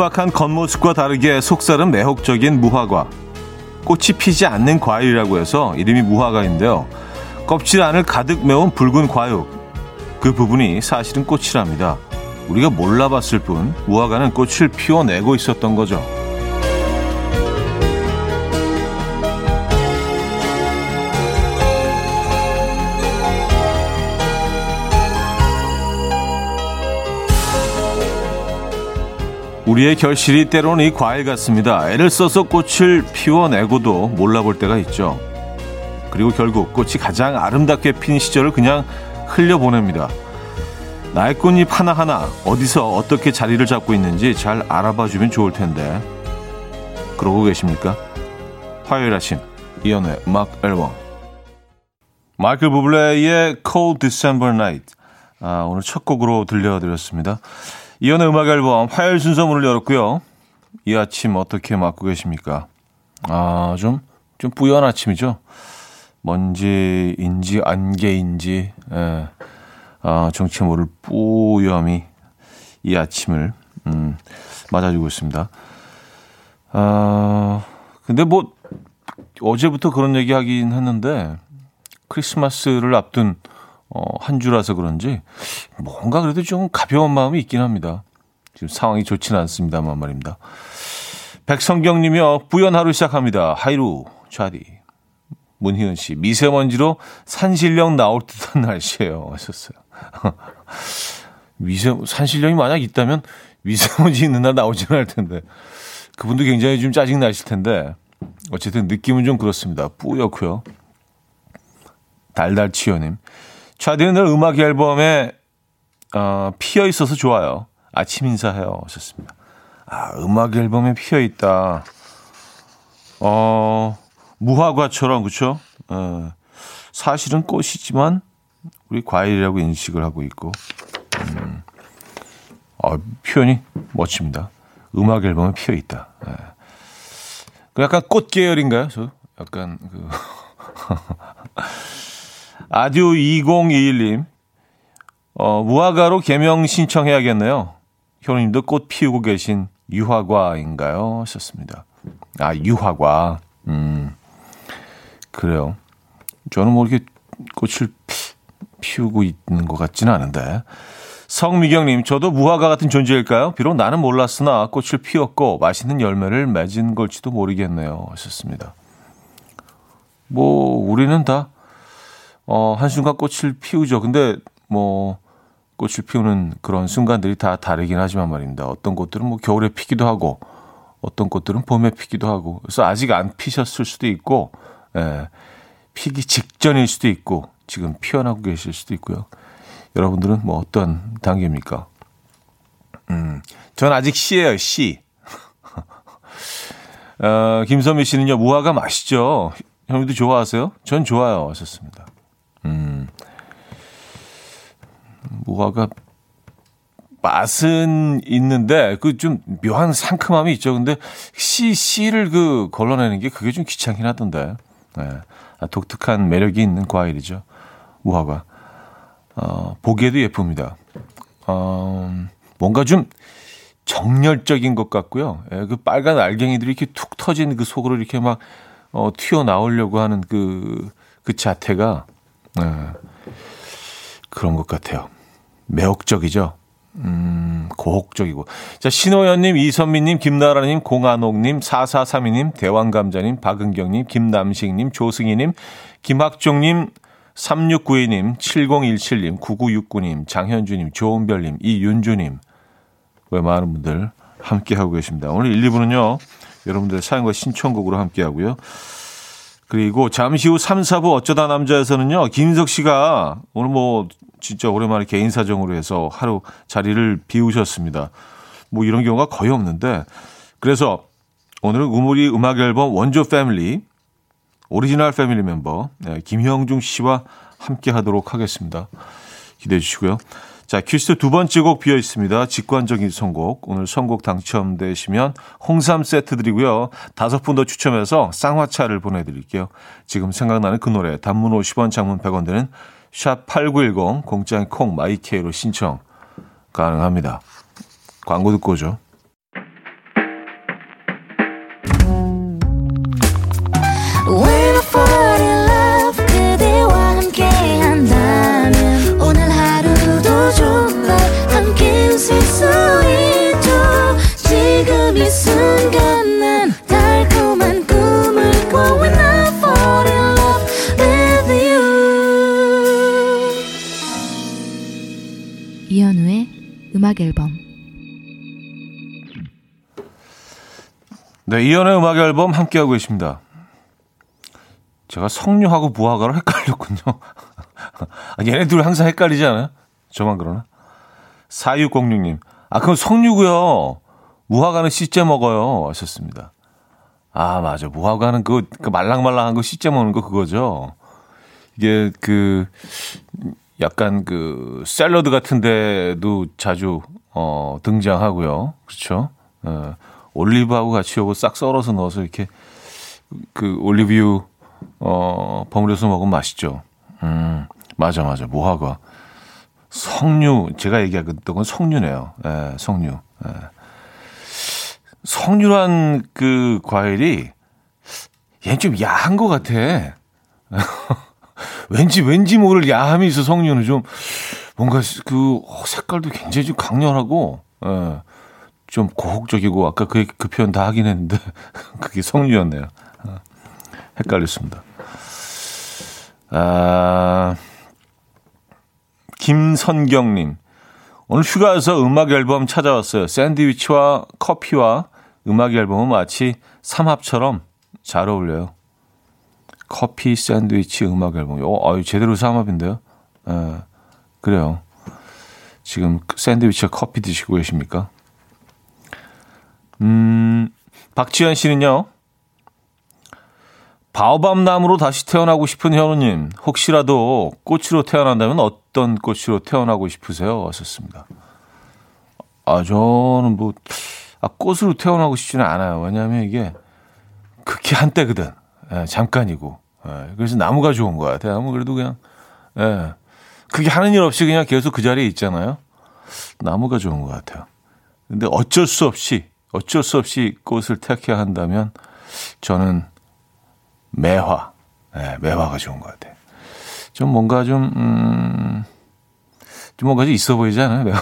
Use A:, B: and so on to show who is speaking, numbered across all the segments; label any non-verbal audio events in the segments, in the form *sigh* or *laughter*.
A: 투박한 겉모습과 다르게 속살은 매혹적인 무화과. 꽃이 피지 않는 과일이라고 해서 이름이 무화과인데요. 껍질 안을 가득 메운 붉은 과육. 그 부분이 사실은 꽃이랍니다. 우리가 몰라봤을 뿐 무화과는 꽃을 피워내고 있었던 거죠. 우리의 결실이 때로는 이 과일 같습니다. 애를 써서 꽃을 피워내고도 몰라볼 때가 있죠. 그리고 결국 꽃이 가장 아름답게 핀 시절을 그냥 흘려보냅니다. 나의 꽃잎 하나하나 어디서 어떻게 자리를 잡고 있는지 잘 알아봐주면 좋을 텐데. 그러고 계십니까? 화요일 아침 이연의 음악 앨범 마이클 부블레의 Cold December Night 아, 오늘 첫 곡으로 들려드렸습니다. 이연의 음악 앨범 화요일 순서 문을 열었고요. 이 아침 어떻게 맞고 계십니까? 아, 좀, 좀 뿌연 아침이죠? 먼지인지 안개인지, 예. 아, 정치 모를 뿌염이 이 아침을, 음, 맞아주고 있습니다. 아, 근데 뭐, 어제부터 그런 얘기 하긴 했는데, 크리스마스를 앞둔 어, 한 주라서 그런지 뭔가 그래도 좀 가벼운 마음이 있긴 합니다. 지금 상황이 좋지는 않습니다만 말입니다. 백성경님이요. 부연 하루 시작합니다. 하이루 좌디. 문희은 씨. 미세먼지로 산신령 나올 듯한 *laughs* 날씨예요. 하셨어요. *laughs* 미세 산신령이 만약 있다면 미세먼지 있는 날 나오지는 않을 텐데. 그분도 굉장히 좀 짜증 나실 텐데. 어쨌든 느낌은 좀 그렇습니다. 뿌옇고요. 달달치요님. 차디는 늘 음악 앨범에 어, 피어 있어서 좋아요. 아침 인사해요. 하셨습니다. 아, 음악 앨범에 피어 있다. 어, 무화과처럼, 그쵸? 어, 사실은 꽃이지만, 우리 과일이라고 인식을 하고 있고, 음, 어, 표현이 멋집니다. 음악 앨범에 피어 있다. 예. 그 약간 꽃 계열인가요? 저 약간 그 *laughs* 아디오 2021님, 어, 무화과로 개명 신청해야겠네요. 효님도 꽃 피우고 계신 유화과인가요? 하셨습니다. 아, 유화과. 음, 그래요. 저는 뭐 이렇게 꽃을 피우고 있는 것 같지는 않은데. 성미경님, 저도 무화과 같은 존재일까요? 비록 나는 몰랐으나 꽃을 피웠고 맛있는 열매를 맺은 걸지도 모르겠네요. 하셨습니다. 뭐, 우리는 다 어, 한순간 꽃을 피우죠. 근데 뭐 꽃을 피우는 그런 순간들이 다 다르긴 하지만 말입니다. 어떤 꽃들은 뭐 겨울에 피기도 하고 어떤 꽃들은 봄에 피기도 하고 그래서 아직 안 피셨을 수도 있고 예, 피기 직전일 수도 있고 지금 피어나고 계실 수도 있고요. 여러분들은 뭐 어떤 단계입니까? 음, 전 아직 씨예요, 씨. *laughs* 어, 김선미 씨는요, 무화과 맛있죠? 형님도 좋아하세요? 전 좋아요. 하셨습니다. 음, 무화과 맛은 있는데 그 좀 묘한 상큼함이 있죠. 근데 씨 씨를 그 걸러내는 게 그게 좀 귀찮긴 하던데. 네. 아, 독특한 매력이 있는 과일이죠. 무화과. 어, 보기에도 예쁩니다. 어, 뭔가 좀 정열적인 것 같고요. 예, 그 빨간 알갱이들이 이렇게 툭 터진 그 속으로 이렇게 막 어, 튀어나오려고 하는 그, 그 자태가 네. 그런 것 같아요. 매혹적이죠. 음, 고혹적이고. 자, 신호연님, 이선미님, 김나라님, 공한옥님, 4432님, 대왕감자님, 박은경님, 김남식님, 조승희님, 김학종님, 3692님, 7017님, 9969님, 장현주님, 조은별님, 이윤주님. 왜 많은 분들 함께하고 계십니다. 오늘 1, 2부는요, 여러분들의 사연과 신청곡으로 함께하고요. 그리고 잠시 후 3, 4부 어쩌다 남자에서는요, 김석 씨가 오늘 뭐 진짜 오랜만에 개인 사정으로 해서 하루 자리를 비우셨습니다. 뭐 이런 경우가 거의 없는데, 그래서 오늘은 우물이 음악 앨범 원조 family, original family member, 네, 김형중 씨와 함께 하도록 하겠습니다. 기대해 주시고요. 자, 퀴즈 두 번째 곡 비어 있습니다. 직관적인 선곡. 오늘 선곡 당첨되시면 홍삼 세트 드리고요. 다섯 분 더 추첨해서 쌍화차를 보내드릴게요. 지금 생각나는 그 노래 단문 50원, 장문 100원 되는 샵8910 공짜인 콩 마이케이로 신청 가능합니다. 광고 듣고 오죠.
B: 음악 앨범
A: 네, 이현우의 음악 앨범 함께하고 계십니다. 제가 성류하고 무화과를 헷갈렸군요. *laughs* 아, 얘네들 항상 헷갈리지 않아요? 저만 그러나? 4606님. 아, 그건 석류고요. 무화과는 씻째 먹어요. 하셨습니다. 아, 맞아. 무화과는 그, 그 말랑말랑한 거 씻째 먹는 거 그거죠. 이게 그, 약간 그, 샐러드 같은 데도 자주, 어, 등장하고요. 그렇죠. 어, 올리브하고 같이 요거 싹 썰어서 넣어서 이렇게 그 올리브유, 어, 버무려서 먹으면 맛있죠. 음, 맞아, 맞아. 무화과. 석류, 제가 얘기하던 건 석류네요. 예, 석류. 예. 석류란 그 과일이 얘는 좀 야한 것 같아. *laughs* 왠지 왠지 모를 야함이 있어 석류는 좀 뭔가 그 색깔도 굉장히 좀 강렬하고 예, 좀 고혹적이고 아까 그, 그 표현 다 하긴 했는데 *laughs* 그게 석류였네요. 어, 헷갈렸습니다. 아, 김선경님. 오늘 휴가에서 음악 앨범 찾아왔어요. 샌드위치와 커피와 음악 앨범은 마치 삼합처럼 잘 어울려요. 커피, 샌드위치, 음악 앨범. 어, 아유, 제대로 삼합인데요. 에, 그래요. 지금 샌드위치와 커피 드시고 계십니까? 음, 박지현 씨는요. 바오밤 나무로 다시 태어나고 싶은 현우님, 혹시라도 꽃으로 태어난다면 어떤 꽃으로 태어나고 싶으세요? 하셨습니다. 아, 저는 뭐, 아, 꽃으로 태어나고 싶지는 않아요. 왜냐하면 이게 극히 한때거든. 예, 잠깐이고. 예, 그래서 나무가 좋은 것 같아요. 나무 그래도 그냥, 예, 그게 하는 일 없이 그냥 계속 그 자리에 있잖아요. 나무가 좋은 것 같아요. 근데 어쩔 수 없이, 어쩔 수 없이 꽃을 택해야 한다면 저는 매화, 예, 매화가 좋은 것 같아요. 좀 뭔가 좀, 음, 좀 뭔가 좀 있어 보이지 않아요? 매화.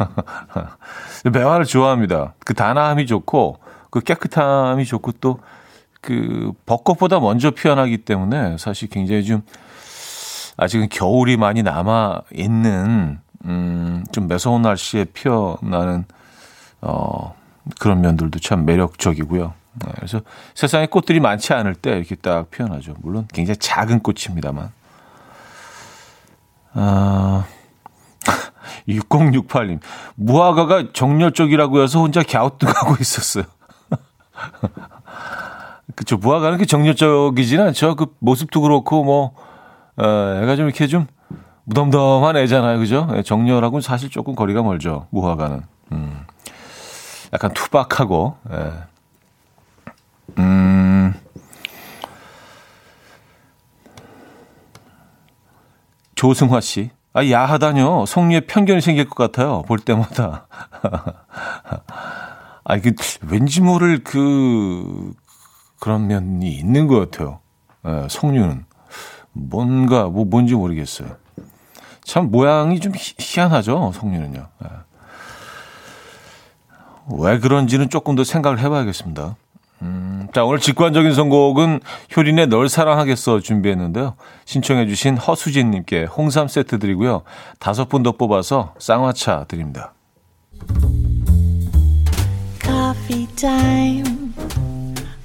A: *laughs* 매화를 좋아합니다. 그 단아함이 좋고, 그 깨끗함이 좋고, 또, 그, 벚꽃보다 먼저 피어나기 때문에 사실 굉장히 좀, 아직은 겨울이 많이 남아 있는, 음, 좀 매서운 날씨에 피어나는, 어, 그런 면들도 참 매력적이고요. 네, 그래서 세상에 꽃들이 많지 않을 때 이렇게 딱 피어나죠. 물론 굉장히 작은 꽃입니다만. 아, *laughs* 6068님. 무화과가 정열적이라고 해서 혼자 갸우뚱하고 있었어요. *laughs* 그쵸. 무화과는 그 정열적이지는 않죠. 그 모습도 그렇고, 뭐, 어, 애가 좀 이렇게 좀 무덤덤한 애잖아요. 그죠? 예, 정열하고는 사실 조금 거리가 멀죠. 무화과는. 음. 약간 투박하고, 예. 음. 조승화 씨. 아, 야하다뇨. 성류에 편견이 생길 것 같아요. 볼 때마다. *laughs* 아, 이게 왠지 모를 그, 그런 면이 있는 것 같아요. 예, 성류는. 뭔가, 뭐, 뭔지 모르겠어요. 참, 모양이 좀 희, 한하죠 성류는요. 예. 왜 그런지는 조금 더 생각을 해봐야겠습니다. 음, 자, 오늘 직관적인 선곡은 효린의 널 사랑하겠어 준비했는데요. 신청해주신 허수진님께 홍삼 세트 드리고요. 다섯 분 더 뽑아서 쌍화차 드립니다. Coffee time.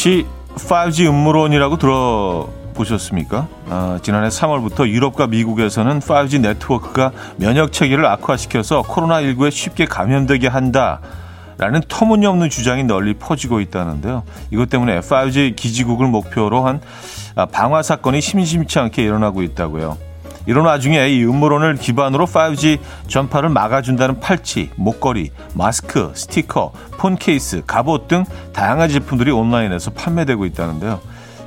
A: 혹시 5G 음모론이라고 들어보셨습니까? 아, 지난해 3월부터 유럽과 미국에서는 5G 네트워크가 면역 체계를 악화시켜서 코로나19에 쉽게 감염되게 한다. 라는 터무니없는 주장이 널리 퍼지고 있다는데요. 이것 때문에 5G 기지국을 목표로 한 아, 방화 사건이 심심치 않게 일어나고 있다고요. 이런 와중에 이 음모론을 기반으로 5G 전파를 막아준다는 팔찌, 목걸이, 마스크, 스티커, 폰 케이스, 갑옷 등 다양한 제품들이 온라인에서 판매되고 있다는데요.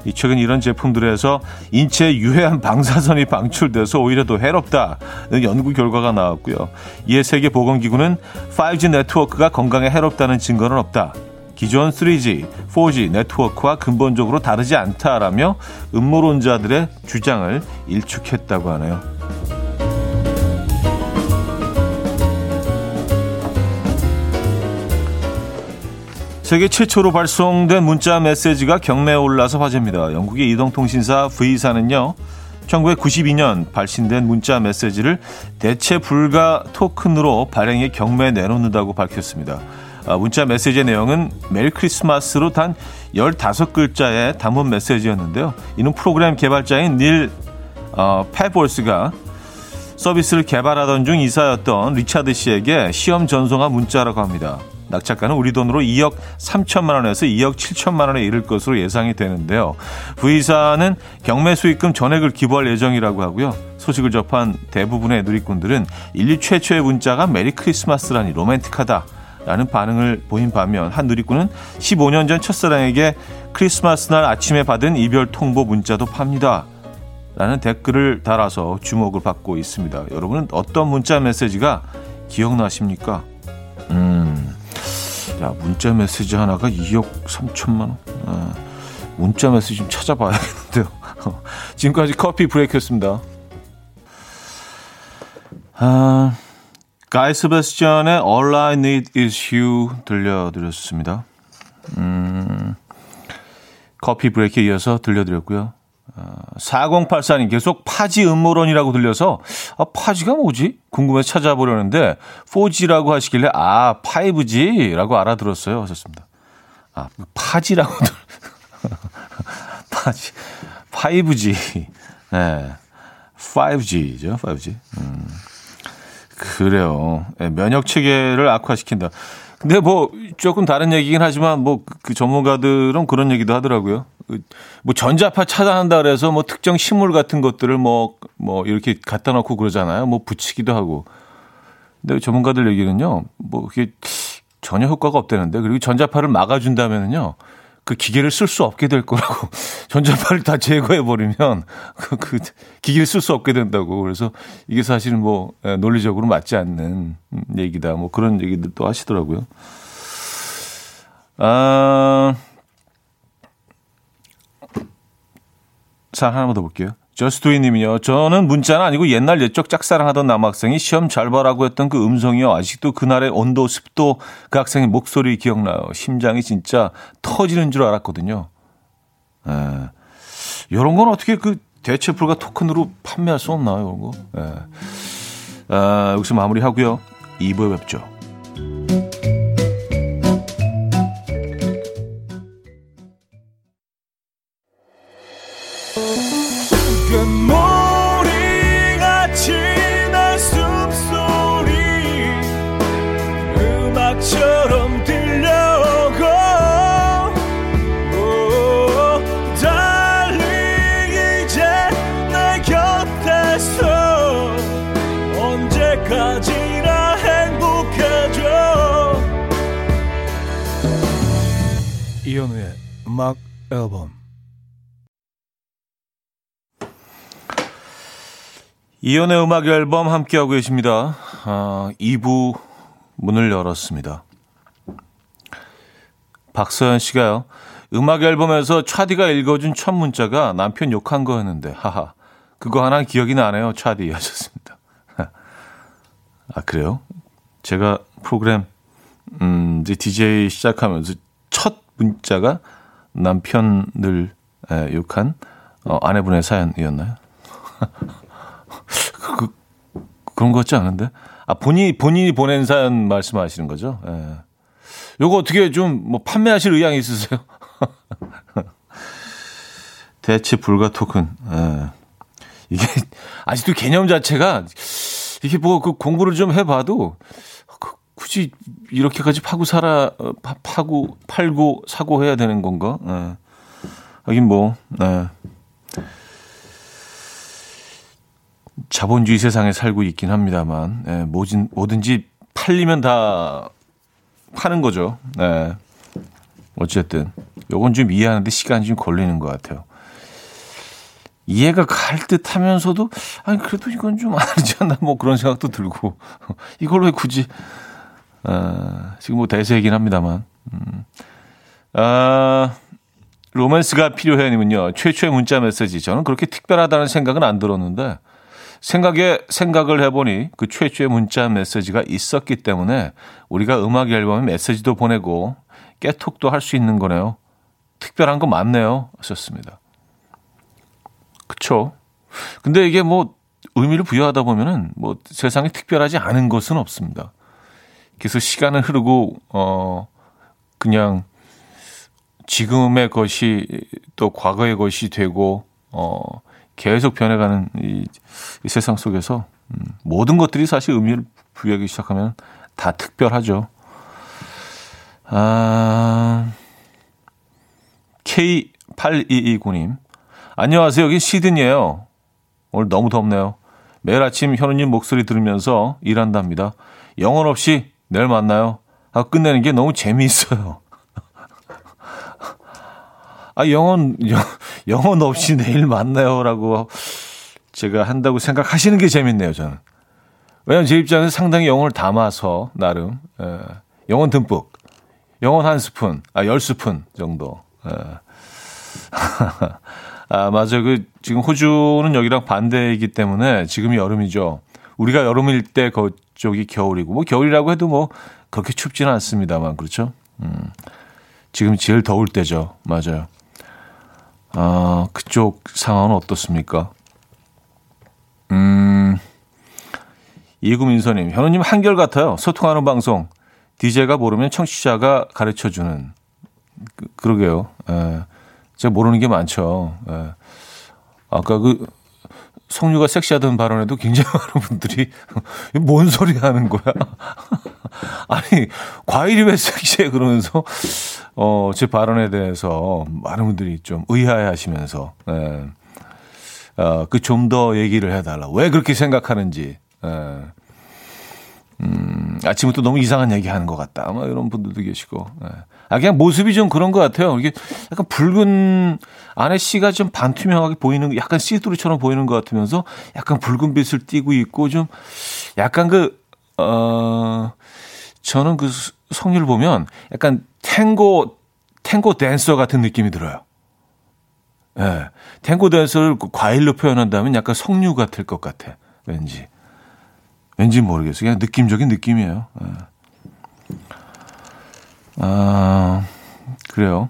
A: 이 최근 이런 제품들에서 인체에 유해한 방사선이 방출돼서 오히려 더 해롭다는 연구 결과가 나왔고요. 이에 세계보건기구는 5G 네트워크가 건강에 해롭다는 증거는 없다. 기존 3G, 4G 네트워크와 근본적으로 다르지 않다라며 음모론자들의 주장을 일축했다고 하네요. 세계 최초로 발송된 문자 메시지가 경매에 올라서 화제입니다. 영국의 이동통신사 V사는요. 1992년 발신된 문자 메시지를 대체 불가 토큰으로 발행해 경매에 내놓는다고 밝혔습니다. 아, 문자 메시지의 내용은 Merry Christmas로 단 15글자의 단문 메시지였는데요. 이는 프로그램 개발자인 닐 어, 팹워스가 서비스를 개발하던 중 이사였던 리차드 씨에게 시험 전송한 문자라고 합니다. 낙찰가는 우리 돈으로 2억 3천만 원에서 2억 7천만 원에 이를 것으로 예상이 되는데요. V사는 경매 수익금 전액을 기부할 예정이라고 하고요. 소식을 접한 대부분의 누리꾼들은 인류 최초의 문자가 메리 크리스마스라니 로맨틱하다. 라는 반응을 보인 반면 한 누리꾼은 15년 전 첫사랑에게 크리스마스 날 아침에 받은 이별 통보 문자도 팝니다. 라는 댓글을 달아서 주목을 받고 있습니다. 여러분은 어떤 문자 메시지가 기억나십니까? 음, 야, 문자 메시지 하나가 2억 3천만 원. 아, 문자 메시지 좀 찾아봐야겠는데요. *laughs* 지금까지 커피 브레이크였습니다. 아, 가이 스베스천의 All I Need Is You 들려드렸습니다. 음, 커피 브레이크에 이어서 들려드렸고요. 4084님 계속 파지 음모론이라고 들려서 아, 파지가 뭐지? 궁금해서 찾아보려는데 4G라고 하시길래 아 5G라고 알아들었어요. 하셨습니다. 아 파지라고 *laughs* 파지 5G 네 5G죠 5G 음. 그래요 네, 면역 체계를 악화시킨다. 근데 뭐 조금 다른 얘기긴 하지만 뭐 그 전문가들은 그런 얘기도 하더라고요. 그뭐 전자파 차단한다 그래서 뭐 특정 식물 같은 것들을 뭐뭐 뭐 이렇게 갖다 놓고 그러잖아요. 뭐 붙이기도 하고. 근데 전문가들 얘기는요. 뭐 그게 전혀 효과가 없다는데 그리고 전자파를 막아준다면은요. 그 기계를 쓸 수 없게 될 거라고 *laughs* 전자파를 다 제거해 버리면 그, 그 기계를 쓸 수 없게 된다고 그래서 이게 사실은 뭐 논리적으로 맞지 않는 얘기다 뭐 그런 얘기들도 하시더라고요. 아. 사연 하나만 더 볼게요. 저스트위님이요. 저는 문자는 아니고 옛날 옛적 짝사랑하던 남학생이 시험 잘 봐라고 했던 그 음성이요. 아직도 그날의 온도, 습도, 그 학생의 목소리 기억나요. 심장이 진짜 터지는 줄 알았거든요. 에. 이런 건 어떻게 그 대체 불가 토큰으로 판매할 수 없나요? 이런 거. 에. 아, 여기서 마무리하고요. 2부에 뵙죠. 이연의 음악 앨범 함께하고 계십니다. 아, 2부 문을 열었습니다. 박서연 씨가요. 음악 앨범에서 차디가 읽어준 첫 문자가 남편 욕한 거였는데 하하 그거 하나 기억이 나네요. 차디 하셨습니다. *laughs* 아 그래요? 제가 프로그램 음, 이제 DJ 시작하면서 첫 문자가 남편을 에, 욕한 어, 아내분의 사연이었나요? *laughs* 그, 그런 것 같지 않은데? 아, 본인이, 본인이 보낸 사연 말씀하시는 거죠? 예. 요거 어떻게 좀, 뭐, 판매하실 의향이 있으세요? *laughs* 대체 불가 토큰. 예. 이게, *laughs* 아직도 개념 자체가, 이게 뭐, 그 공부를 좀 해봐도, 굳이 이렇게까지 파고 살아 파, 파고 팔고 사고 해야 되는 건가? 네. 하긴 뭐 네. 자본주의 세상에 살고 있긴 합니다만 네, 뭐진, 뭐든지 팔리면 다 파는 거죠. 네. 어쨌든 요건 좀 이해하는데 시간이 좀 걸리는 것 같아요. 이해가 갈 듯 하면서도, 아니, 그래도 이건 좀 아니지 않나, 뭐 그런 생각도 들고, *laughs* 이걸로 왜 굳이, 아, 지금 뭐 대세이긴 합니다만, 음. 아, 로맨스가 필요해님은요, 최초의 문자 메시지. 저는 그렇게 특별하다는 생각은 안 들었는데, 생각에 생각을 해보니 그 최초의 문자 메시지가 있었기 때문에 우리가 음악 앨범에 메시지도 보내고 깨톡도 할 수 있는 거네요. 특별한 거 맞네요. 하셨습니다. 그쵸. 근데 이게 뭐 의미를 부여하다 보면은 뭐 세상에 특별하지 않은 것은 없습니다. 그래서 시간은 흐르고, 어, 그냥 지금의 것이 또 과거의 것이 되고, 어, 계속 변해가는 이, 이 세상 속에서 음, 모든 것들이 사실 의미를 부여하기 시작하면 다 특별하죠. 아, K8229님. 안녕하세요. 여기 시드니에요. 오늘 너무 덥네요. 매일 아침 현우님 목소리 들으면서 일한답니다. 영혼 없이 내일 만나요. 아, 끝내는 게 너무 재미있어요. 아, 영혼, 영혼 없이 내일 만나요라고 제가 한다고 생각하시는 게 재밌네요, 저는. 왜냐면 제 입장에서 상당히 영혼을 담아서, 나름, 예, 영혼 듬뿍, 영혼 한 스푼, 아, 열 스푼 정도. 예. *laughs* 아, 맞아요. 그, 지금 호주는 여기랑 반대이기 때문에 지금이 여름이죠. 우리가 여름일 때 그쪽이 겨울이고, 뭐 겨울이라고 해도 뭐 그렇게 춥지는 않습니다만, 그렇죠? 음, 지금 제일 더울 때죠. 맞아요. 아, 그쪽 상황은 어떻습니까? 음, 이구민서님, 현우님 한결같아요. 소통하는 방송. DJ가 모르면 청취자가 가르쳐 주는. 그, 그러게요. 예. 제가 모르는 게 많죠. 예. 아까 그, 성류가 섹시하던 발언에도 굉장히 *laughs* 많은 분들이 *laughs* 뭔 소리 하는 거야? *laughs* 아니 과일이 왜 섹시해 그러면서 어 제 발언에 대해서 많은 분들이 좀 의아해 하시면서 예. 어, 그 좀 더 얘기를 해달라. 왜 그렇게 생각하는지. 예. 음, 아침부터 너무 이상한 얘기 하는 것 같다. 아마 이런 분들도 계시고. 예. 아, 그냥 모습이 좀 그런 것 같아요. 이게 약간 붉은, 안에 씨가 좀 반투명하게 보이는, 약간 시드루처럼 보이는 것 같으면서 약간 붉은 빛을 띠고 있고 좀 약간 그, 어, 저는 그 성률 보면 약간 탱고, 탱고 댄서 같은 느낌이 들어요. 예. 네. 탱고 댄서를 과일로 표현한다면 약간 석류 같을 것 같아. 왠지. 왠지 모르겠어요. 그냥 느낌적인 느낌이에요. 네. 아, 그래요.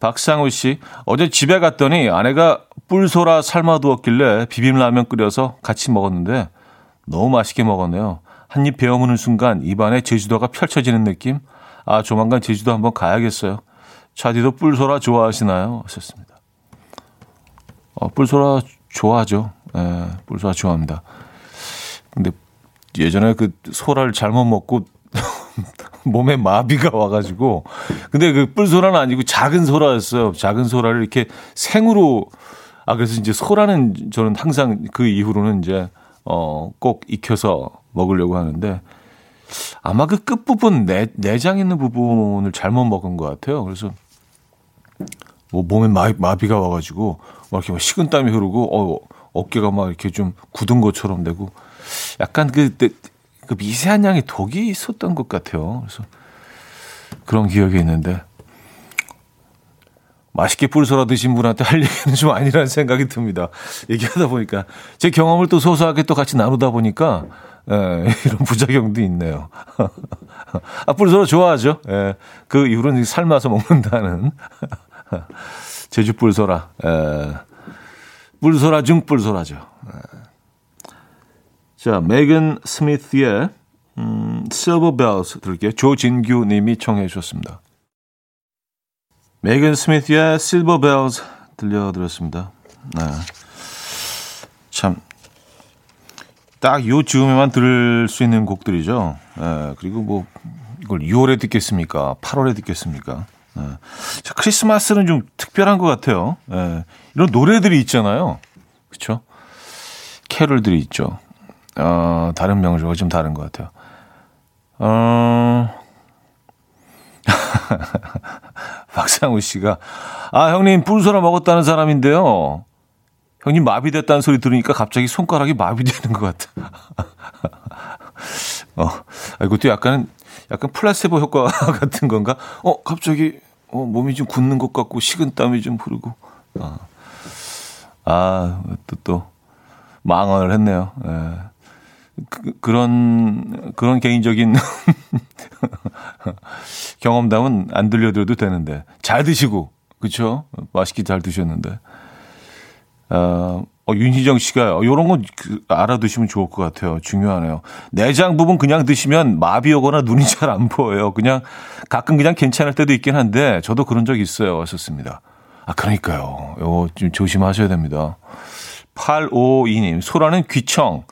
A: 박상우 씨, 어제 집에 갔더니 아내가 뿔소라 삶아두었길래 비빔라면 끓여서 같이 먹었는데 너무 맛있게 먹었네요. 한 입 베어무는 순간 입안에 제주도가 펼쳐지는 느낌? 아, 조만간 제주도 한번 가야겠어요. 차디도 뿔소라 좋아하시나요? 하셨습니다. 어, 뿔소라 좋아하죠. 예, 뿔소라 좋아합니다. 근데 예전에 그 소라를 잘못 먹고 *laughs* 몸에 마비가 와가지고 근데 그 뿔소라는 아니고 작은 소라였어요. 작은 소라를 이렇게 생으로 아 그래서 이제 소라는 저는 항상 그 이후로는 이제 어꼭 익혀서 먹으려고 하는데 아마 그 끝부분 내, 내장 있는 부분을 잘못 먹은 것 같아요. 그래서 뭐 몸에 마, 마비가 와가지고 막 이렇게 막 식은땀이 흐르고 어 어깨가 막 이렇게 좀 굳은 것처럼 되고 약간 그, 그, 그 미세한 양의 독이 있었던 것 같아요. 그래서 그런 기억이 있는데 맛있게 뿔소라 드신 분한테 할 얘기는 좀 아니라는 생각이 듭니다. 얘기하다 보니까 제 경험을 또 소소하게 또 같이 나누다 보니까 예, *laughs* 이런 부작용도 있네요. *laughs* 아, 뿔소라 좋아하죠. 예, 그 이후로는 삶아서 먹는다는 *laughs* 제주 뿔소라. 예, 뿔소라 중 뿔소라죠. 예. 자, 메건 스미스의 음, Silver 들을게요. 조진규 님이 청해 주셨습니다. 메건 스미스의 Silver 들려드렸습니다. 네. 참, 딱 요 즈음에만 들을 수 있는 곡들이죠. 네, 그리고 뭐, 이걸 6월에 듣겠습니까? 8월에 듣겠습니까? 네. 자, 크리스마스는 좀 특별한 것 같아요. 네. 이런 노래들이 있잖아요. 그쵸? 캐롤들이 있죠. 어, 다른 명조가 좀 다른 것 같아요. 어, *laughs* 박상우 씨가, 아, 형님, 뿔소라 먹었다는 사람인데요. 형님 마비됐다는 소리 들으니까 갑자기 손가락이 마비되는 것 같아. *laughs* 어, 아, 이것도 약간, 약간 플라세보 효과 *laughs* 같은 건가? 어, 갑자기, 어, 몸이 좀 굳는 것 같고, 식은 땀이 좀 흐르고. 아, 아 또, 또, 망언을 했네요. 예. 그, 그런, 그런 개인적인 *laughs* 경험담은 안 들려드려도 되는데. 잘 드시고, 그쵸? 맛있게 잘 드셨는데. 어, 어, 윤희정 씨가 이런 건 그, 알아두시면 좋을 것 같아요. 중요하네요. 내장 부분 그냥 드시면 마비 오거나 눈이 잘 안 보여요. 그냥 가끔 그냥 괜찮을 때도 있긴 한데 저도 그런 적 있어요. 왔었습니다. 아, 그러니까요. 이거 좀 조심하셔야 됩니다. 852님, 소라는 귀청.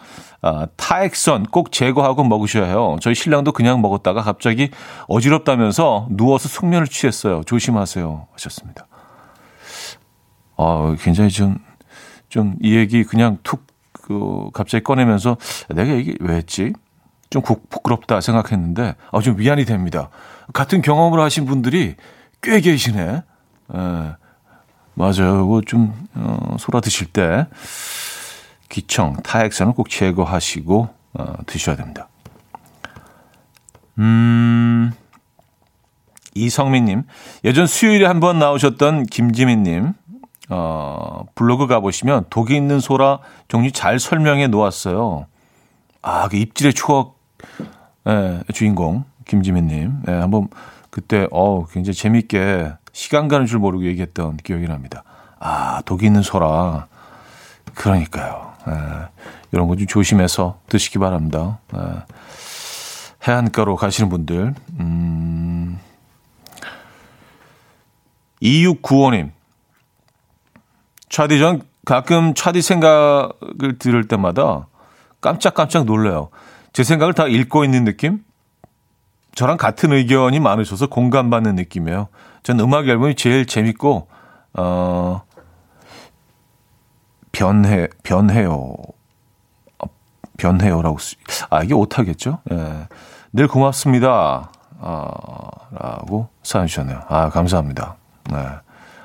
A: 아, 타액선 꼭 제거하고 먹으셔야 해요. 저희 신랑도 그냥 먹었다가 갑자기 어지럽다면서 누워서 숙면을 취했어요. 조심하세요. 하셨습니다. 아, 굉장히 좀, 좀 이 얘기 그냥 툭, 그, 갑자기 꺼내면서 내가 얘기 왜 했지? 좀 부끄럽다 생각했는데, 아, 좀 미안이 됩니다. 같은 경험을 하신 분들이 꽤 계시네. 에, 예. 맞아요. 이거 좀, 어, 소라 드실 때, 귀청, 타액선을 꼭 제거하시고 어, 드셔야 됩니다. 음, 이성민님, 예전 수요일에 한번 나오셨던 김지민님, 어, 블로그 가보시면 독이 있는 소라 종류 잘 설명해 놓았어요. 아, 그 입질의 추억, 예, 주인공, 김지민님. 예, 한번 그때, 어, 굉장히 재밌게 시간 가는 줄 모르고 얘기했던 기억이 납니다. 아, 독이 있는 소라. 그러니까요. 에, 예, 이런 거 좀 조심해서 드시기 바랍니다. 에, 예. 해안가로 가시는 분들, 음, 2695님. 차디 전 가끔 차디 생각을 들을 때마다 깜짝깜짝 놀래요. 제 생각을 다 읽고 있는 느낌? 저랑 같은 의견이 많으셔서 공감받는 느낌이에요. 전 음악 앨범이 제일 재밌고, 어, 변해, 변해요. 어, 변해요라고, 쓰, 아, 이게 오타겠죠? 예. 늘 고맙습니다. 아, 라고 사연 주셨네요. 아, 감사합니다. 네.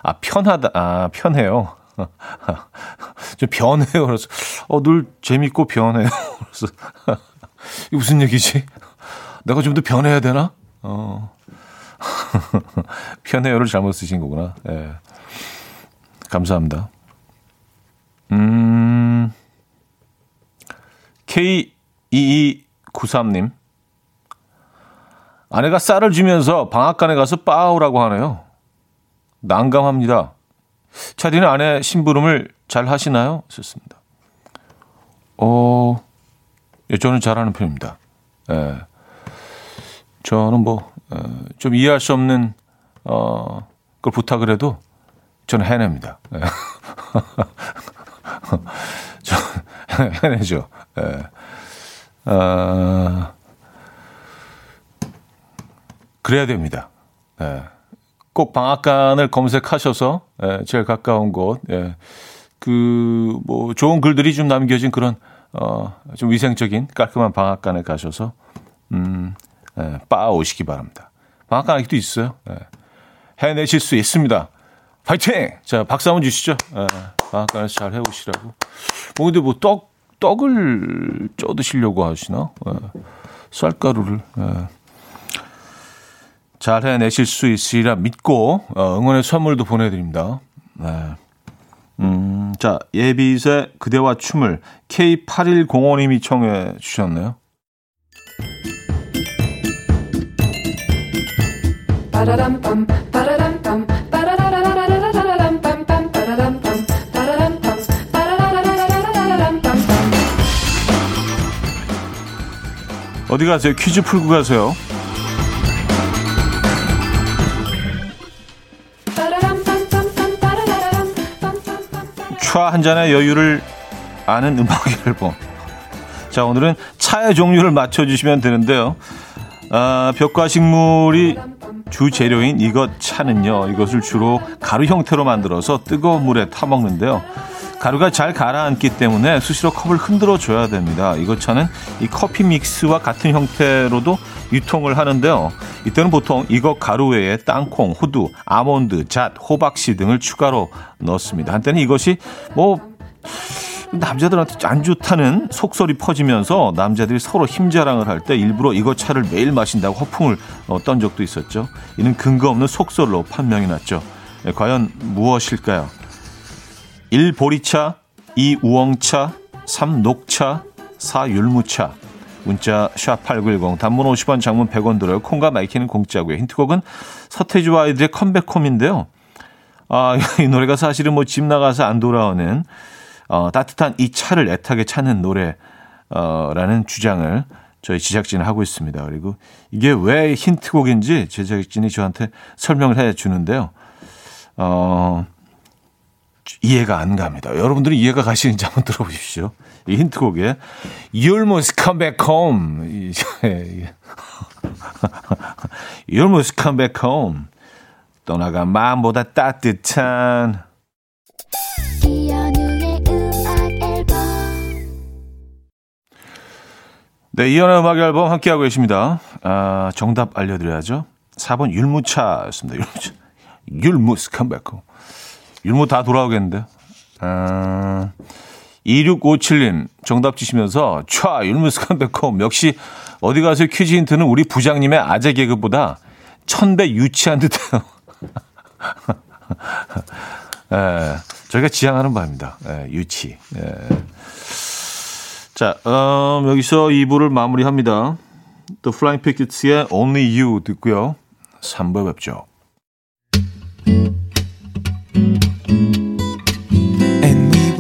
A: 아, 편하다. 아, 편해요. *laughs* 좀 변해요. 그래서, 어, 늘 재밌고 변해요. *laughs* 그래서, *laughs* 이게 무슨 얘기지? 내가 좀 더 변해야 되나? 어. 편해요를 잘못 쓰신 거구나. 예. 네. 감사합니다. 음, K2293님. 아내가 쌀을 주면서 방앗간에 가서 빠우라고 하네요. 난감합니다. 차디는 아내 심부름을 잘 하시나요? 썼습니다. 어, 예, 저는 잘하는 편입니다. 예. 저는 뭐, 어, 좀 이해할 수 없는, 어, 걸 부탁을 해도 저는 해냅니다. 예. *laughs* 저, 해내죠. 예. 어, 그래야 됩니다. 예. 꼭 방앗간을 검색하셔서 예, 제일 가까운 곳, 예. 그, 뭐, 좋은 글들이 좀 남겨진 그런, 어, 좀 위생적인 깔끔한 방앗간에 가셔서, 음, 예, 빠 오시기 바랍니다. 방앗간 아직도 있어요. 예. 해내실 수 있습니다. 파이팅! 자, 박수 한번 주시죠. 예. 방앗간에서 잘 해오시라고. 뭐 근데 뭐 떡, 떡을 쪄 드시려고 하시나? 예. 쌀가루를. 예. 잘 해내실 수 있으리라 믿고 어, 응원의 선물도 보내드립니다. 네. 음, 자, 예비의 그대와 춤을 K8105님이 청해 주셨네요. 어디 가세요? 퀴즈 풀고 가세요. 차 한 잔의 여유를 아는 음악 앨범. 자, 오늘은 차의 종류를 맞춰주시면 되는데요. 아, 벽과 식물이 주 재료인 이것 차는요. 이것을 주로 가루 형태로 만들어서 뜨거운 물에 타먹는데요. 가루가 잘 가라앉기 때문에 수시로 컵을 흔들어 줘야 됩니다. 이것 차는 이 커피 믹스와 같은 형태로도 유통을 하는데요. 이때는 보통 이것 가루 외에 땅콩, 호두, 아몬드, 잣, 호박씨 등을 추가로 넣습니다. 한때는 이것이 뭐 남자들한테 안 좋다는 속설이 퍼지면서 남자들이 서로 힘자랑을 할 때 일부러 이거 차를 매일 마신다고 허풍을 어, 떤 적도 있었죠. 이는 근거 없는 속설로 판명이 났죠. 네, 과연 무엇일까요? 1. 보리차 2. 우엉차 3. 녹차 4. 율무차 문자 샵8910 단문 50원 장문 100원 들어요. 콩과 마이케이는 공짜고요. 힌트곡은 서태지와 아이들의 Come Back Home인데요. 아, *laughs* 이 노래가 사실은 뭐 집 나가서 안 돌아오는 어, 따뜻한 이 차를 애타게 찾는 노래라는 주장을 저희 제작진이 하고 있습니다. 그리고 이게 왜 힌트곡인지 제작진이 저한테 설명을 해 주는데요. 어, 이해가 안 갑니다. 여러분들이 이해가 가시는지 한번 들어보십시오. 이 힌트곡에 You must come back home. You must come back home. 떠나간 마음보다 따뜻한 네, 이연의 음악 앨범 함께하고 계십니다. 아, 정답 알려드려야죠. 4번 율무차였습니다. 율무차. 율무스 컴백홈. 율무 다 돌아오겠는데. 아, 2657님 정답 주시면서 촤 율무스 컴백홈. 역시 어디 가서 퀴즈 힌트는 우리 부장님의 아재 개그보다 천배 유치한 듯해요. *laughs* 예, 저희가 지향하는 바입니다. 예, 유치. 예. 자, 음, 여기서 2부를 마무리합니다. The Flying Pickets의 Only You 듣고요. 3부 뵙죠.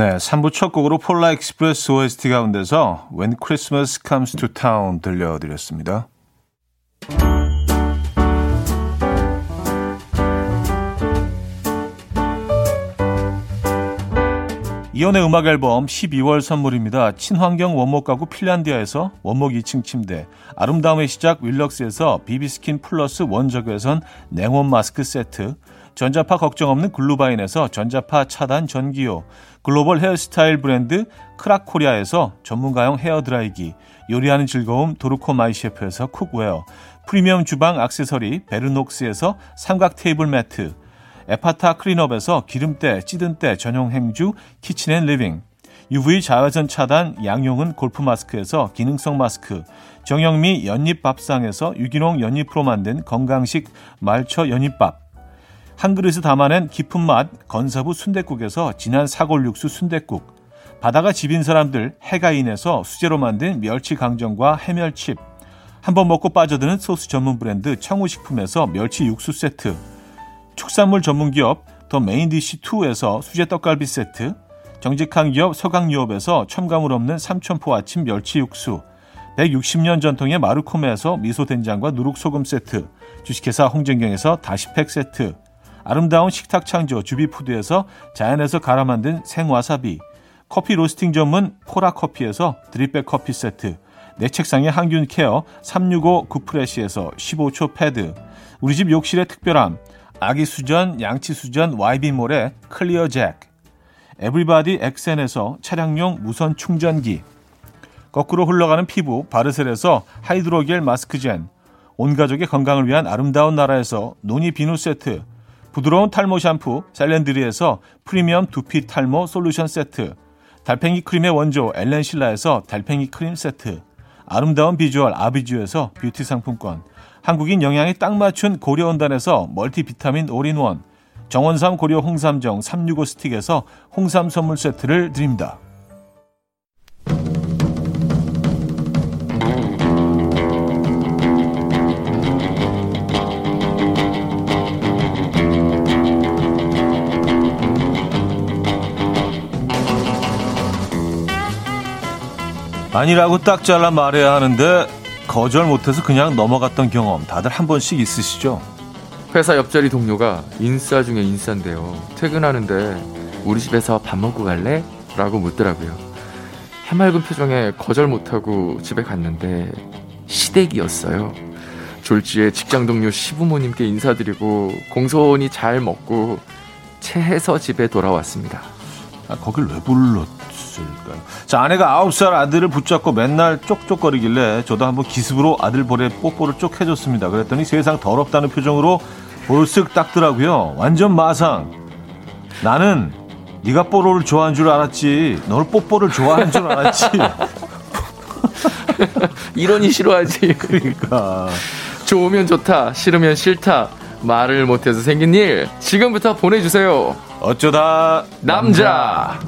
A: 네, 3부 첫 곡으로 Polar Express OST 가운데서 When Christmas Comes to Town 들려드렸습니다. 이현우의 음악 앨범 12월 선물입니다. 친환경 원목 가구 핀란디아에서 원목 2층 침대, 아름다움의 시작 윌럭스에서 비비스킨 플러스 원적외선 냉온 마스크 세트, 전자파 걱정 없는 글루바인에서 전자파 차단 전기요, 글로벌 헤어스타일 브랜드 크라코리아에서 전문가용 헤어드라이기, 요리하는 즐거움 도르코 마이셰프에서 cookware, 프리미엄 주방 악세서리 베르녹스에서 삼각 테이블 매트, 에파타 클린업에서 기름때, 찌든때 전용 행주 키친앤리빙, UV 자외선 차단 양용은 골프 마스크에서 기능성 마스크, 정영미 연잎밥상에서 유기농 연잎으로 만든 건강식 말초 연잎밥, 한 그릇에 담아낸 깊은 맛 건사부 순댓국에서 진한 사골 육수 순댓국 바다가 집인 사람들 해가인에서 수제로 만든 멸치 강정과 해멸칩 한번 먹고 빠져드는 소스 전문 브랜드 청우식품에서 멸치 육수 세트 축산물 전문 기업 더 메인디시2에서 수제 떡갈비 세트 정직한 기업 서강유업에서 첨가물 없는 삼천포 아침 멸치 육수 160년 전통의 마르코메에서 미소된장과 누룩소금 세트 주식회사 홍정경에서 다시팩 세트 아름다운 식탁 창조 주비푸드에서 자연에서 갈아 만든 생와사비, 커피 로스팅 전문 포라커피에서 드립백 커피 세트, 내 책상의 항균 케어 365 구프레시에서 15초 패드, 우리 집 욕실의 특별함, 아기 수전, 양치 수전 YB몰의 클리어 잭, 에브리바디 엑센에서 차량용 무선 충전기, 거꾸로 흘러가는 피부 바르셀에서 하이드로겔 마스크젠, 온 가족의 건강을 위한 아름다운 나라에서 노니 비누 세트, 부드러운 탈모 샴푸 셀렌드리에서 프리미엄 두피 탈모 솔루션 세트 달팽이 크림의 원조 엘렌실라에서 달팽이 크림 세트 아름다운 비주얼 아비주에서 뷰티 상품권 한국인 영양에 딱 맞춘 고려원단에서 멀티비타민 올인원 정원삼 고려 홍삼정 365 스틱에서 홍삼 선물 세트를 드립니다. 아니라고 딱 잘라 말해야 하는데 거절 못해서 그냥 넘어갔던 경험 다들 한 번씩 있으시죠?
B: 회사 옆자리 동료가 인싸 중에 인싸인데요. 퇴근하는데 우리 집에서 밥 먹고 갈래? 라고 묻더라고요. 해맑은 표정에 거절 못하고 집에 갔는데 시댁이었어요. 졸지에 직장 동료 시부모님께 인사드리고 공손히 잘 먹고 체해서 집에 돌아왔습니다.
A: 아, 거길 왜 불렀 을까요? 자, 아내가 아홉 살 아들을 붙잡고 맨날 쪽쪽거리길래 저도 한번 기습으로 아들 볼에 뽀뽀를 쪽 해줬습니다. 그랬더니 세상 더럽다는 표정으로 볼쓱 닦더라고요. 완전 마상. 나는 네가 뽀로를 좋아하는 줄 알았지. 널 뽀뽀를 좋아하는 줄 알았지. *laughs*
B: 이러니 싫어하지. *laughs*
A: 그러니까.
B: 좋으면 좋다, 싫으면 싫다. 말을 못해서 생긴 일 지금부터 보내주세요.
A: 어쩌다
B: 남자.
A: 자,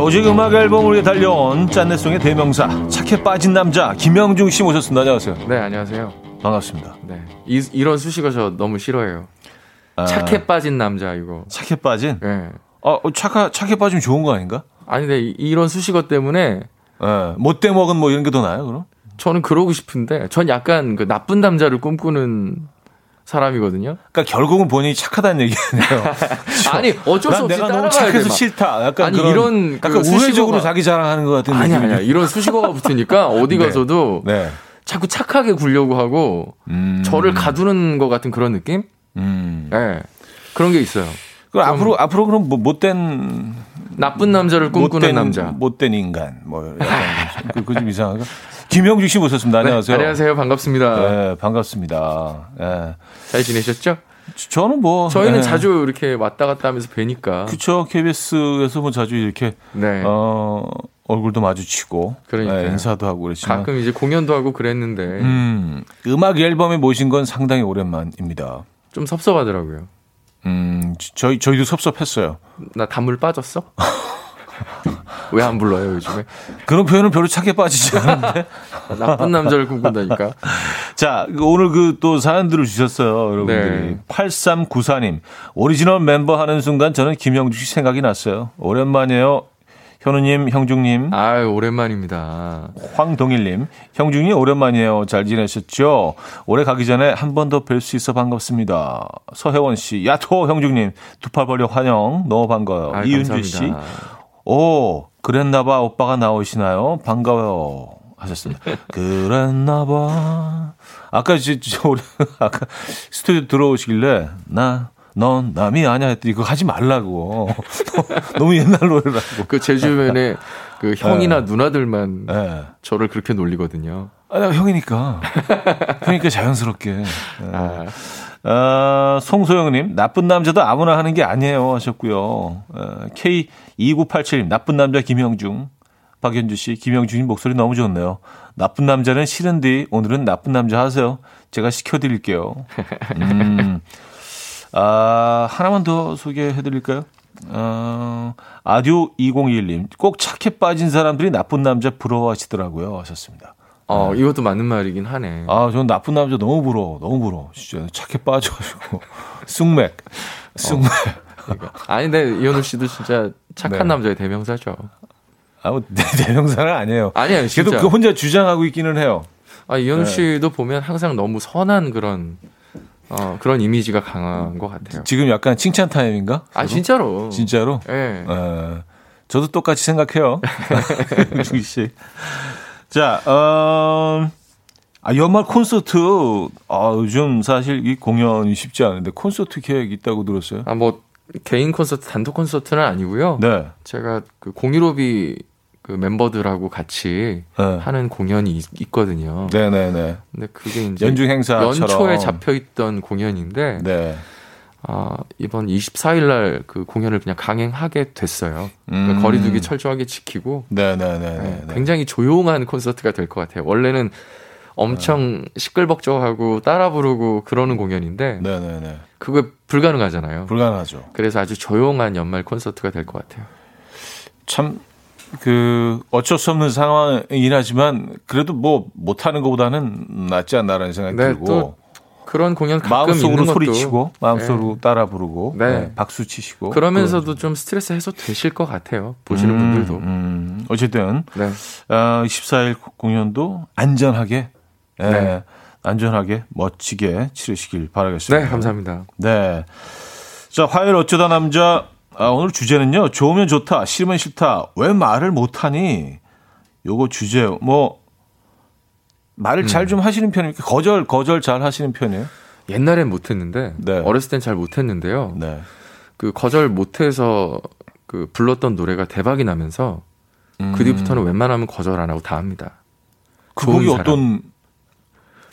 A: 오직 음악 앨범을 위해 달려온 짠내송의 대명사 착해 빠진 남자 김영중 씨 모셨습니다. 안녕하세요.
B: 네, 안녕하세요.
A: 반갑습니다.
B: 네. 이, 이런 수식어 저 너무 싫어해요.
A: 아,
B: 착해 빠진 남자 이거.
A: 착해 빠진?
B: 예.
A: 어, 착하, 착해 빠지면 좋은 거 아닌가?
B: 아니 근데 이- 이런 수식어 때문에
A: 예. 못돼 먹은 뭐 이런 게 더 나요, 그럼?
B: 저는 그러고 싶은데 전 약간 그 나쁜 남자를 꿈꾸는 사람이거든요.
A: 그러니까 결국은 본인이 착하다는 얘기 아니에요. *laughs*
B: 아니 어쩔
A: 수난
B: 없이
A: 내가 너무
B: 돼,
A: 착해서
B: 막.
A: 싫다. 약간
B: 아니,
A: 그런,
B: 이런 그
A: 약간 우회적으로
B: 수식어가-
A: 자기 자랑하는 것 같은
B: 아니
A: 느낌이.
B: 아니야 이런 수식어가 붙으니까 어디 *laughs*
A: 네.
B: 가서도
A: 네.
B: 자꾸 착하게 굴려고 하고
A: 음.
B: 저를 가두는 것 같은 그런 느낌?
A: 음.
B: 예. 그런 게 있어요.
A: 그럼 앞으로 앞으로 그럼 뭐 못된
B: 나쁜 남자를 꿈꾸는
A: 못된
B: 남자.
A: 못된 인간 뭐 약간 *laughs* 그, 그좀 이상한가? 김영주 씨 모셨습니다. 안녕하세요.
B: 네, 안녕하세요. 반갑습니다.
A: 네, 반갑습니다. 예.
B: 잘 지내셨죠?
A: 저는 뭐
B: 저희는
A: 예.
B: 자주 이렇게 왔다 갔다 하면서 뵈니까.
A: 그쵸 KBS에서 뭐 자주 이렇게
B: 네.
A: 어 얼굴도 마주치고
B: 그러니까요.
A: 예, 인사도 하고 그랬지만
B: 가끔 이제 공연도 하고 그랬는데
A: 음, 음악 앨범에 모신 건 상당히 오랜만입니다.
B: 좀 섭섭하더라고요.
A: 음, 저희 저희도 섭섭했어요.
B: 나 단물 빠졌어? *laughs* *laughs* 왜 안 불러요 요즘에?
A: 그런 표현은 별로 착해 빠지지 않은데. *laughs*
B: 나쁜 남자를 꿈꾼다니까. *laughs*
A: 자, 그 오늘 그 또 사연들을 주셨어요, 여러분들이.
B: 네.
A: 8394님. 오리지널 멤버 하는 순간 저는 김영주 씨 생각이 났어요. 오랜만이에요. 현우님, 형중님,
B: 아 오랜만입니다.
A: 황동일님, 형중님 오랜만이에요. 잘 지내셨죠? 올해 가기 전에 한 번 더 뵐 수 있어 반갑습니다. 서혜원 씨, 야토 형중님, 두 팔 벌려 환영. 너무 반가워요.
B: 아,
A: 이은주 씨,
B: 감사합니다.
A: 오, 그랬나봐. 오빠가 나오시나요? 반가워요. 하셨습니다. 그랬나봐. 아까 저, 저, 우리 *laughs* 아까 스튜디오 들어오시길래, 나, 넌 남이 아니야 했더니 그거 하지 말라고. *laughs* 너무 옛날 노래라고.
B: 그 제 주변에 그 형이나 누나들만
A: 예.
B: 저를 그렇게 놀리거든요.
A: 아, 나 형이니까. 형이니까 자연스럽게. 예.
B: 아,
A: 어, 송소영님, 나쁜 남자도 아무나 하는 게 아니에요. 하셨고요. 어, K2987님, 나쁜 남자 김영중. 박현주 씨, 김영중님 목소리 너무 좋네요. 나쁜 남자는 싫은데 오늘은 나쁜 남자 하세요. 제가 시켜드릴게요. 음, 아, 하나만 더 소개해드릴까요? 어, 아듀 2021님, 꼭 착해 빠진 사람들이 나쁜 남자 부러워하시더라고요. 하셨습니다.
B: 어 이것도 맞는 말이긴 하네.
A: 아, 저는 나쁜 남자 너무 부러워. 너무 부러워. 진짜 착해 빠져가지고. *laughs* 쑥맥. 쑥맥.
B: 그러니까. 아니 근데 이현우 씨도 진짜 착한
A: 네.
B: 남자의 대명사죠.
A: 아, 뭐, 대, 대명사는 아니에요.
B: 아니에요,
A: 그래도
B: 진짜.
A: 그 혼자 주장하고 있기는 해요.
B: 아, 이현우
A: 네.
B: 씨도 보면 항상 너무 선한 그런 어, 그런 이미지가 강한 것 같아요.
A: 지금 약간 칭찬 타임인가?
B: 아,
A: 저도?
B: 진짜로.
A: 진짜로?
B: 예.
A: 어, 저도 똑같이 생각해요. *laughs* *laughs* 씨. 자, 어, 아, 연말 콘서트, 아, 요즘 사실 이 공연이 쉽지 않은데 콘서트 계획 있다고 들었어요.
B: 아, 뭐 개인 콘서트, 단독 콘서트는 아니고요.
A: 네.
B: 제가 그 공유로비 그 멤버들하고 같이
A: 네.
B: 하는 공연이 있, 있거든요.
A: 네네네.
B: 근데 그게 이제
A: 연중 행사처럼.
B: 연초에 잡혀 있던 공연인데
A: 네.
B: 아, 이번 24일 날 그 공연을 그냥 강행하게 됐어요. 그러니까
A: 음.
B: 거리두기 철저하게 지키고
A: 네네네.
B: 네,
A: 네.
B: 굉장히 조용한 콘서트가 될 것 같아요. 원래는 엄청 시끌벅적하고 따라 부르고 그러는 공연인데
A: 네네네.
B: 그거 불가능하잖아요.
A: 불가능하죠.
B: 그래서 아주 조용한 연말 콘서트가 될 것 같아요.
A: 참, 그, 어쩔 수 없는 상황이긴 하지만, 그래도 뭐, 못하는 것보다는 낫지 않나라는 생각이
B: 네,
A: 들고.
B: 또 그런 공연 가끔
A: 마음속으로
B: 있는
A: 소리치고 마음속으로
B: 네.
A: 따라 부르고
B: 네.
A: 네, 박수 치시고
B: 그러면서도 좀 스트레스 해소 되실 것 같아요. 보시는
A: 음,
B: 분들도.
A: 음. 어쨌든
B: 네.
A: 어, 24일 공연도 안전하게 예,
B: 네.
A: 안전하게 멋지게 치르시길 바라겠습니다.
B: 네, 감사합니다.
A: 네. 자, 화요일 어쩌다 남자 아, 오늘 주제는요. 좋으면 좋다, 싫으면 싫다. 왜 말을 못하니? 요거 주제 뭐 말을
B: 음.
A: 잘좀 하시는 편입니까? 거절 거절 잘 하시는 편이에요?
B: 옛날엔 못했는데
A: 네.
B: 어렸을 땐 잘 못했는데요.
A: 네.
B: 그 거절 못해서 그 불렀던 노래가 대박이 나면서
A: 음.
B: 그 뒤부터는 웬만하면 거절 안 하고 다 합니다.
A: 그 곡이
B: 사람.
A: 어떤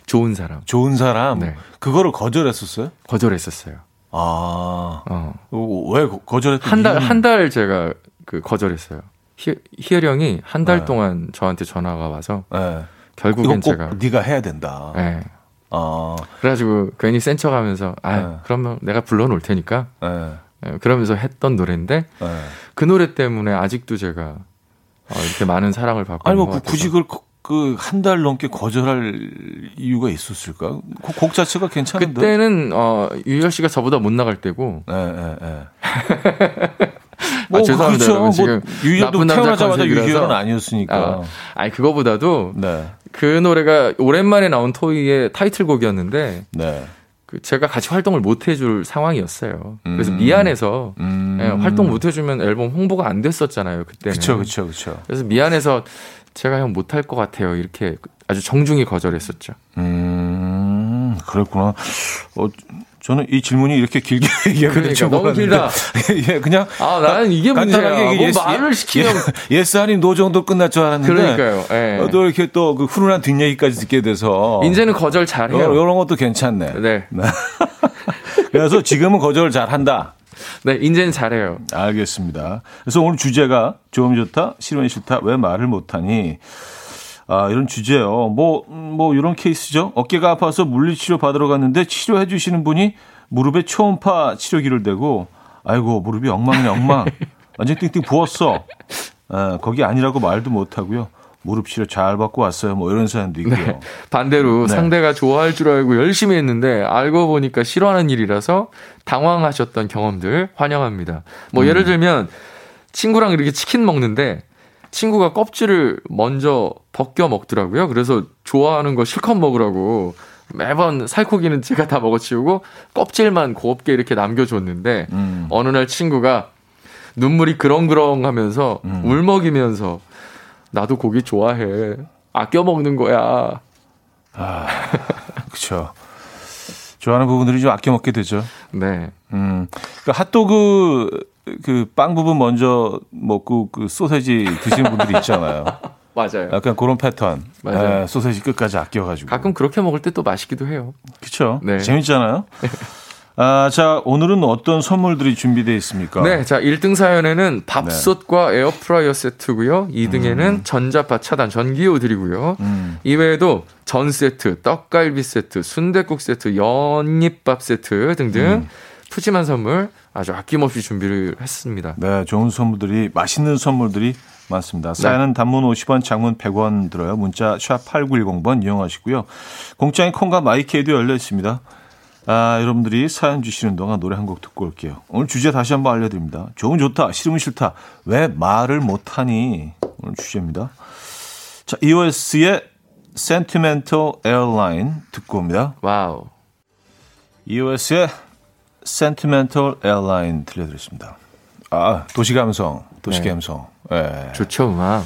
B: 좋은 사람
A: 좋은 사람
B: 네.
A: 그거를 거절했었어요?
B: 거절했었어요.
A: 아,
B: 어.
A: 어, 왜 거- 거절했던
B: 한달
A: 이유는?
B: 한달 제가 그 거절했어요. 희, 희열 형이 한달
A: 네.
B: 동안 저한테 전화가 와서
A: 네.
B: 결국엔
A: 꼭
B: 제가
A: 네가 해야 된다.
B: 예.
A: 아,
B: 그래가지고 괜히 센 척하면서 아
A: 네.
B: 그러면 내가 불러놓을 테니까
A: 네.
B: 예, 그러면서 했던 노래인데
A: 네.
B: 그 노래 때문에 아직도 제가 어, 이렇게 많은 사랑을 받고
A: 아니
B: 뭐것
A: 그- 굳이. 그걸 그한 달 넘게 거절할 이유가 있었을까? 곡, 곡 자체가 괜찮은데.
B: 그때는 어 유열 씨가 저보다 못 나갈 때고
A: 네, 네, 네. *laughs*
B: 아, 죄송합니다, 여러분. 지금
A: 유희열도
B: 나쁜 남자
A: 태어나자마자. 유희열은 아니었으니까.
B: 아, 아니 그거보다도
A: 네,
B: 그 노래가 오랜만에 나온 토이의 타이틀곡이었는데
A: 네.
B: 그 제가 같이 활동을 못 해줄 상황이었어요. 그래서
A: 음.
B: 미안해서
A: 음.
B: 예, 활동 못 해주면 앨범 홍보가 안 됐었잖아요 그때는.
A: 그쵸, 그쵸, 그쵸.
B: 그래서 미안해서 제가 형 못 할 것 같아요 이렇게 아주 정중히 거절했었죠.
A: 음, 그랬구나. 어, 저는 이 질문이 이렇게 길게 *laughs* 얘기하는
B: 그러니까 너무 길다. *laughs*
A: 예, 그냥
B: 아 나는 이게 문제야.
A: 간단하게
B: 뭐
A: yes-
B: 말을 시키면
A: 예, *laughs* yes 아닌 no 정도 끝날 줄 알았는데.
B: 그러니까요. 예.
A: 어, 또 이렇게 또 그 훈훈한 뒷얘기까지 듣게 돼서.
B: 이제는 거절 잘해요.
A: 이런 것도 괜찮네.
B: 네,
A: 그래서 지금은 거절을 잘 한다.
B: 네, 이제는 잘해요.
A: 알겠습니다. 그래서 오늘 주제가 좋으면 좋다, 싫으면 싫다, 왜 말을 못하니? 아, 이런 주제요. 뭐, 음, 뭐, 이런 케이스죠. 어깨가 아파서 물리치료 받으러 갔는데 치료해 주시는 분이 무릎에 초음파 치료기를 대고, 아이고, 무릎이 엉망이네, 엉망. *laughs* 완전 띵띵 부었어. 아, 거기 아니라고 말도 못 하고요. 무릎 치료 잘 받고 왔어요. 뭐 이런 사연도 있고요.
B: 반대로
A: 네.
B: 상대가 좋아할 줄 알고 열심히 했는데 알고 보니까 싫어하는 일이라서 당황하셨던 경험들 환영합니다. 뭐
A: 음.
B: 예를 들면 친구랑 이렇게 치킨 먹는데 친구가 껍질을 먼저 벗겨 먹더라고요. 그래서 좋아하는 거 실컷 먹으라고 매번 살코기는 제가 다 먹어치우고 껍질만 곱게 이렇게 남겨줬는데
A: 음.
B: 어느 날 친구가 눈물이 그렁그렁 하면서
A: 음.
B: 울먹이면서 나도 고기 좋아해. 아껴 먹는 거야.
A: 그쵸. 좋아하는 부분들이 좀 아껴 먹게 되죠.
B: 네.
A: 음, 그 핫도그 그 빵 부분 먼저 먹고 그 소세지 드시는 분들이 있잖아요. *laughs*
B: 맞아요.
A: 약간 그런 패턴.
B: 맞아요.
A: 예, 소세지 끝까지 아껴가지고.
B: 가끔 그렇게 먹을 때 또 맛있기도 해요.
A: 그쵸.
B: 네.
A: 재밌잖아요. *laughs* 아, 자, 오늘은 어떤 선물들이 준비되어 있습니까?
B: 네. 자, 1등 사연에는 밥솥과 에어프라이어 세트고요. 2등에는 전자파 차단 전기요 드리고요.
A: 음,
B: 이외에도 전 세트, 떡갈비 세트, 순대국 세트, 연잎밥 세트 등등
A: 음.
B: 푸짐한 선물 아주 아낌없이 준비를 했습니다.
A: 네, 좋은 선물들이, 맛있는 선물들이 많습니다. 사연은 단문 50원, 장문 100원 들어요. 문자 샵 8910번 이용하시고요. 공짜인 콩과 마이케이도 열려 있습니다. 아, 여러분들이 사연 주시는 동안 노래 한 곡 듣고 올게요. 오늘 주제 다시 한번 알려드립니다. 좋으면 좋다, 싫으면 싫다. 왜 말을 못하니? 오늘 주제입니다. 자, EOS의 Sentimental Airline 듣고 옵니다.
B: Wow.
A: EOS의 Sentimental Airline 들려드렸습니다. 아, 도시 감성, 도시
B: 네.
A: 감성. 예.
B: 좋죠, 음악.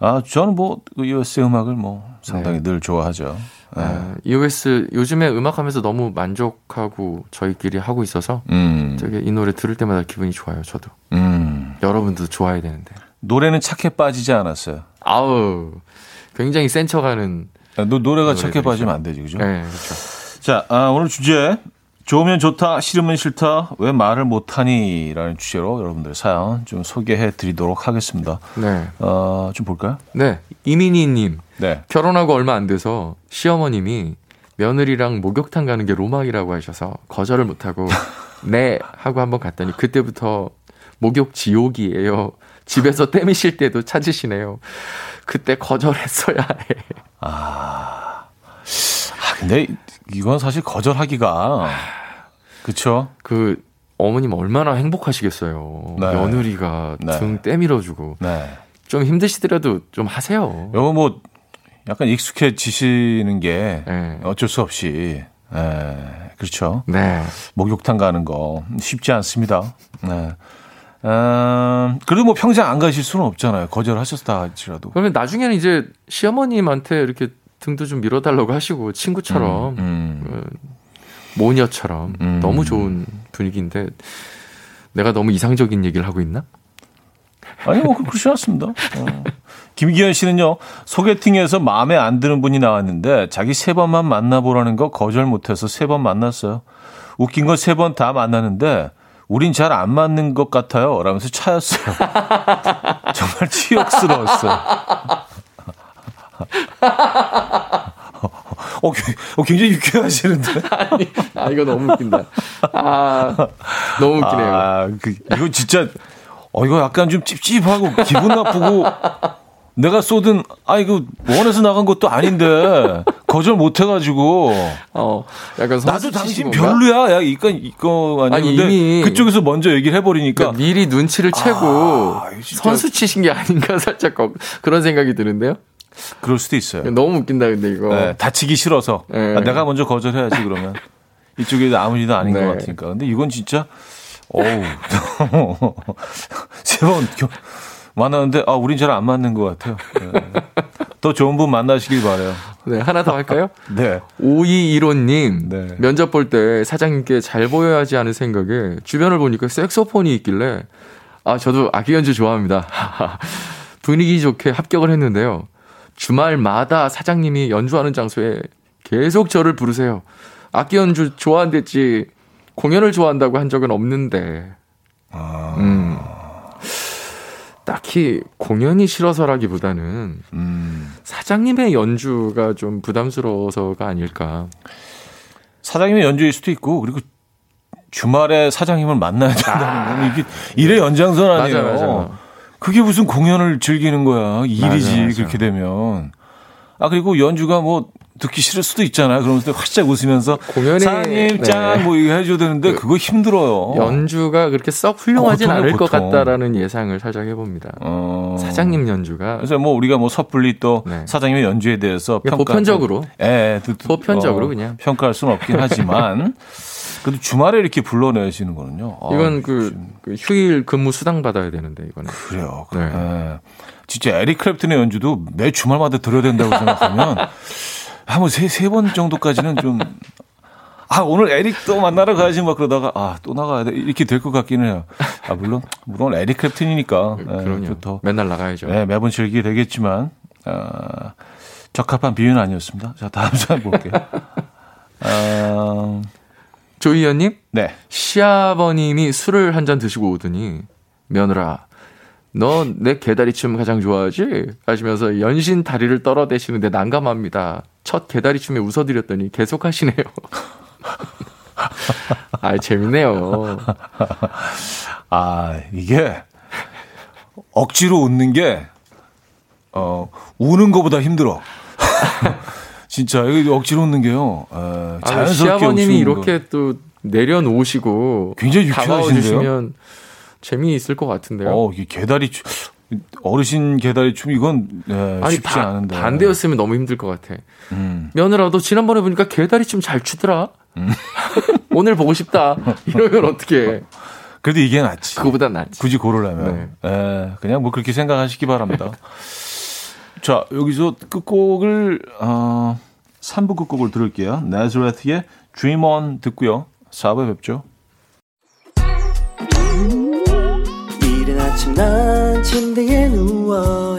A: 아, 저는 뭐, 그 EOS 음악을 뭐, 상당히 늘 좋아하죠. 예.
B: 아, EOS 요즘에 음악하면서 너무 만족하고 저희끼리 하고 있어서
A: 음,
B: 되게 이 노래 들을 때마다 기분이 좋아요. 저도
A: 음.
B: 여러분도 좋아해야 되는데.
A: 노래는 착해 빠지지 않았어요.
B: 아우 굉장히 센 척하는.
A: 아, 노, 노래가. 착해 빠지면 안 되지, 그죠?
B: 네, 그렇죠.
A: 자, 아, 오늘 주제. 좋으면 좋다, 싫으면 싫다, 왜 말을 못하니? 라는 주제로 여러분들 사연 좀 소개해 드리도록 하겠습니다.
B: 네,
A: 어, 좀 볼까요?
B: 네 이민희님
A: 네.
B: 결혼하고 얼마 안 돼서 시어머님이 며느리랑 목욕탕 가는 게 로망이라고 하셔서 거절을 못하고 *laughs* 네 하고 한번 갔더니 그때부터 목욕 지옥이에요. 집에서 땜이실 때도 찾으시네요. 그때 거절했어야 해.
A: 아, 근데 이건 사실 거절하기가 그쵸?
B: 그 어머님 얼마나 행복하시겠어요.
A: 네.
B: 며느리가
A: 네.
B: 등 때밀어주고
A: 네.
B: 좀 힘드시더라도 좀 하세요.
A: 요거 뭐 약간 익숙해지시는 게
B: 네.
A: 어쩔 수 없이 예, 그렇죠.
B: 네.
A: 목욕탕 가는 거 쉽지 않습니다. 네. 음, 그래도 뭐 평생 안 가실 수는 없잖아요. 거절하셨다 할지라도.
B: 그러면 나중에는 이제 시어머님한테 이렇게 등도 좀 밀어달라고 하시고 친구처럼
A: 음,
B: 어, 모녀처럼
A: 음.
B: 너무 좋은 분위기인데 내가 너무 이상적인 얘기를 하고 있나?
A: 아니 뭐 그렇지 않습니다. 어. 김기현 씨는요 소개팅에서 마음에 안 드는 분이 나왔는데 자기 세 번만 만나보라는 거 거절 못해서 세 번 만났어요. 웃긴 건 세 번 다 만나는데 우린 잘 안 맞는 것 같아요. 라면서 차였어요. *laughs* 정말 치욕스러웠어요. 어, 개- 어, 굉장히 유쾌하시는데. *laughs*
B: 아 이거 너무 웃긴다. 아 너무 웃기네요.
A: 아, 그, 이거 진짜, 어, 이거 약간 좀 찝찝하고 기분 나쁘고 내가 쏟은, 아, 이거 원해서 나간 것도 아닌데 거절 못 해가지고
B: 어 약간
A: 나도 당신? 별로야. 야, 이거, 이거 아니야.
B: 아니,
A: 그쪽에서 먼저 얘기를 해버리니까
B: 그러니까 미리 눈치를 채고
A: 아,
B: 선수 치신 게 아닌가 *laughs* 살짝 거- 그런 생각이 드는데요.
A: 그럴 수도 있어요.
B: 너무 웃긴다 근데 이거.
A: 네, 다치기 싫어서
B: 네.
A: 아, 내가 먼저 거절해야지 그러면 *laughs* 이쪽에 아무 일도 아닌
B: 네.
A: 것 같으니까. 근데 이건 진짜 어우 *laughs* 세번 만나는데 아 우린 잘 안 맞는 것 같아요. 네. 더 좋은 분 만나시길 바래요.
B: 네 하나 더 할까요? *laughs*
A: 네.
B: 5215님
A: 네.
B: 면접 볼 때 사장님께 잘 보여야지 하는 생각에 주변을 보니까 색소폰이 있길래 아 저도 악기 연주 좋아합니다. 분위기 좋게 합격을 했는데요. 주말마다 사장님이 연주하는 장소에 계속 저를 부르세요. 악기 연주 좋아한댔지 공연을 좋아한다고 한 적은 없는데
A: 아,
B: 음. 딱히 공연이 싫어서라기보다는
A: 음.
B: 사장님의 연주가 좀 부담스러워서가 아닐까.
A: 사장님의 연주일 수도 있고 그리고 주말에 사장님을 만나야 된다는 건 이게 일의 연장선 아니에요.
B: 아. 맞아, 맞아.
A: 그게 무슨 공연을 즐기는 거야. 일이지
B: 맞아, 맞아.
A: 그렇게 되면. 아 그리고 연주가 뭐 듣기 싫을 수도 있잖아요. 그러면서 활짝 웃으면서
B: 공연이-
A: 사장님
B: 네.
A: 짠뭐 이거 해줘야 되는데 그거 힘들어요.
B: 연주가 그렇게 썩 훌륭하진
A: 고통이에요,
B: 않을 것
A: 고통.
B: 같다라는 예상을 살짝 해봅니다.
A: 어.
B: 사장님 연주가
A: 그래서 뭐 우리가 뭐 섣불리 또
B: 네.
A: 사장님의 연주에 대해서
B: 그냥
A: 평가
B: 보편적으로.
A: 예, 예, 또- 또-
B: 보편적으로 그냥.
A: 평가할 수는 없긴 하지만 *laughs* 그래도 주말에 이렇게 불러내시는 거는요. 아,
B: 이건 그, 그 휴일 근무 수당 받아야 되는데 이거는.
A: 그래요.
B: 네.
A: 예. 진짜 에릭 크랩튼의 연주도 매 주말마다 들어야 된다고 생각하면 *laughs* 한번 세, 세 번 정도까지는 좀, 아, 오늘 에릭 또 만나러 가야지 막 그러다가, 아, 또 나가야 돼. 이렇게 될 것 같기는 해요. 아, 물론, 물론 에릭 크랩튼이니까. 예,
B: 그럼요.
A: 좀 더,
B: 맨날 나가야죠.
A: 예, 매번 즐기게 되겠지만, 아, 적합한 비유는 아니었습니다. 자, 다음 사연 볼게요. 아,
B: 조희연님
A: 네.
B: 시아버님이 술을 한 잔 드시고 오더니 며느라 너 내 개다리춤 가장 좋아하지? 하시면서 연신 다리를 떨어대시는데 난감합니다. 첫 개다리춤에 웃어드렸더니 계속 하시네요. *laughs* 아 재밌네요.
A: 아, 이게 억지로 웃는 게, 어, 우는 것보다 힘들어. *laughs* 진짜, 이거 억지로 웃는 게요. 어,
B: 아,
A: 자연스럽게
B: 시아버님이. 이렇게 또 내려놓으시고
A: 굉장히 유쾌하신데요?
B: 재미있을 것 같은데요.
A: 어, 이게 개다리 춤, 어르신 개다리 춤, 이건, 네,
B: 아니
A: 쉽지
B: 바-
A: 않은데.
B: 반대였으면 너무 힘들 것 같아.
A: 음.
B: 며느라 너 지난번에 보니까 개다리 춤 잘 추더라. *laughs* 오늘 보고 싶다. 이러면 어떻게?
A: 그래도 이게 낫지.
B: 그거보다 낫지.
A: 굳이 고르려면. 예, 그냥 뭐 그렇게 생각하시기 바랍니다. 자, 여기서 끝곡을, 어, 3부 끝곡을 들을게요. 나즈레트의 Dream On 듣고요. 4부에 뵙죠.
C: 이른 아침 난 침대에 누워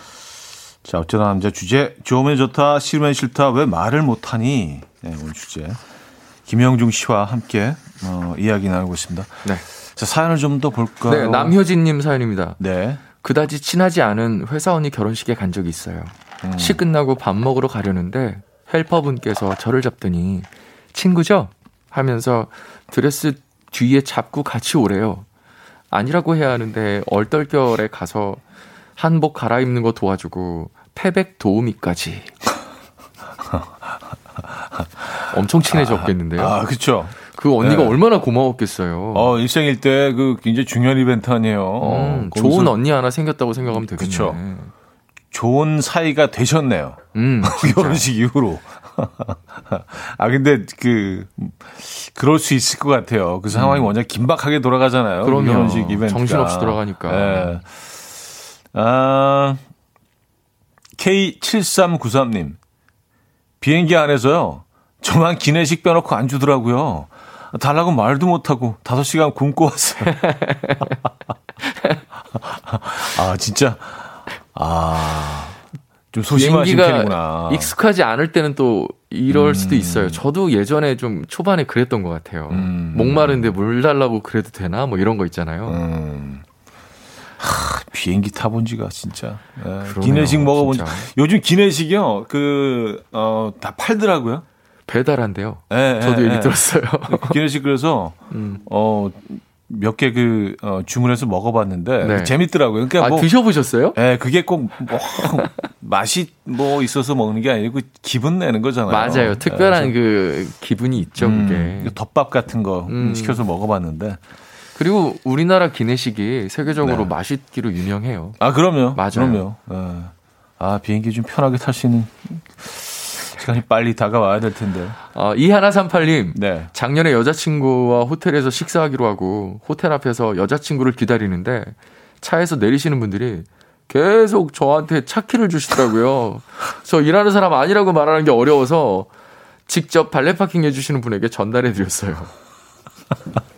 A: 자, 어쩌다 남자 주제, 좋으면 좋다, 싫으면 싫다, 왜 말을 못하니? 네, 오늘 주제. 김영중 씨와 함께 어, 이야기 나누고 있습니다.
B: 네.
A: 자, 사연을 좀 더 볼까요?
B: 네, 남효진님 사연입니다.
A: 네.
B: 그다지 친하지 않은 회사 언니 결혼식에 간 적이 있어요.
A: 음.
B: 시 끝나고 밥 먹으러 가려는데 헬퍼분께서 저를 잡더니 친구죠? 하면서 드레스 뒤에 잡고 같이 오래요. 아니라고 해야 하는데 얼떨결에 가서 한복 갈아입는 거 도와주고 패백 도우미까지. *laughs* 엄청 친해졌겠는데요.
A: 아, 그쵸.
B: 그 언니가
A: 네.
B: 얼마나 고마웠겠어요.
A: 어, 일생일 때 그 굉장히 중요한 이벤트 아니에요.
B: 음,
A: 거기서
B: 좋은 언니 하나 생겼다고 생각하면 되겠네.
A: 그쵸. 좋은 사이가 되셨네요.
B: 음. *laughs*
A: 결혼식 이후로. *laughs* 아, 근데 그, 그럴 수 있을 것 같아요. 그 상황이 워낙 긴박하게 돌아가잖아요.
B: 음. 그럼요.
A: 결혼식 이벤트가.
B: 정신없이 돌아가니까.
A: 예. 아, K7393님. 비행기 안에서요. 저만 기내식 빼놓고 안 주더라고요. 달라고 말도 못하고 5시간 굶고 왔어요. *laughs* 아, 진짜. 아. 좀 소심하신 편이구나.
B: 익숙하지 않을 때는 또 이럴 수도 있어요. 저도 예전에 좀 초반에 그랬던 것 같아요.
A: 음.
B: 목마른데 물 달라고 그래도 되나? 뭐 이런 거 있잖아요.
A: 음. 하, 비행기 타본 지가 진짜. 예,
B: 그러네요,
A: 기내식 먹어본 지.
B: 진짜.
A: 요즘 기내식이요. 그, 어, 다 팔더라고요.
B: 배달한대요.
A: 예,
B: 저도
A: 예,
B: 얘기
A: 예.
B: 들었어요.
A: 기내식 그래서,
B: 음.
A: 어, 몇 개 그, 어, 주문해서 먹어봤는데.
B: 네.
A: 재밌더라고요. 그러니까
B: 아,
A: 뭐.
B: 드셔보셨어요?
A: 예, 그게 꼭, 뭐, *laughs* 맛이 뭐 있어서 먹는 게 아니고 기분 내는 거잖아요.
B: 맞아요. 특별한
A: 예,
B: 그 기분이 있죠, 그게.
A: 음, 덮밥 같은 거
B: 음.
A: 시켜서 먹어봤는데.
B: 그리고 우리나라 기내식이 세계적으로
A: 네.
B: 맛있기로 유명해요.
A: 아, 그럼요.
B: 맞아요.
A: 그럼요. 예. 아, 비행기 좀 편하게 탈 수 있는 시간이 빨리 다가와야 될 텐데.
B: 어, 이하나삼팔님.
A: 네.
B: 작년에 여자친구와 호텔에서 식사하기로 하고 호텔 앞에서 여자친구를 기다리는데 차에서 내리시는 분들이 계속 저한테 차키를 주시더라고요. *laughs* 저 일하는 사람 아니라고 말하는 게 어려워서 직접 발레 파킹 해주시는 분에게 전달해 드렸어요. *laughs*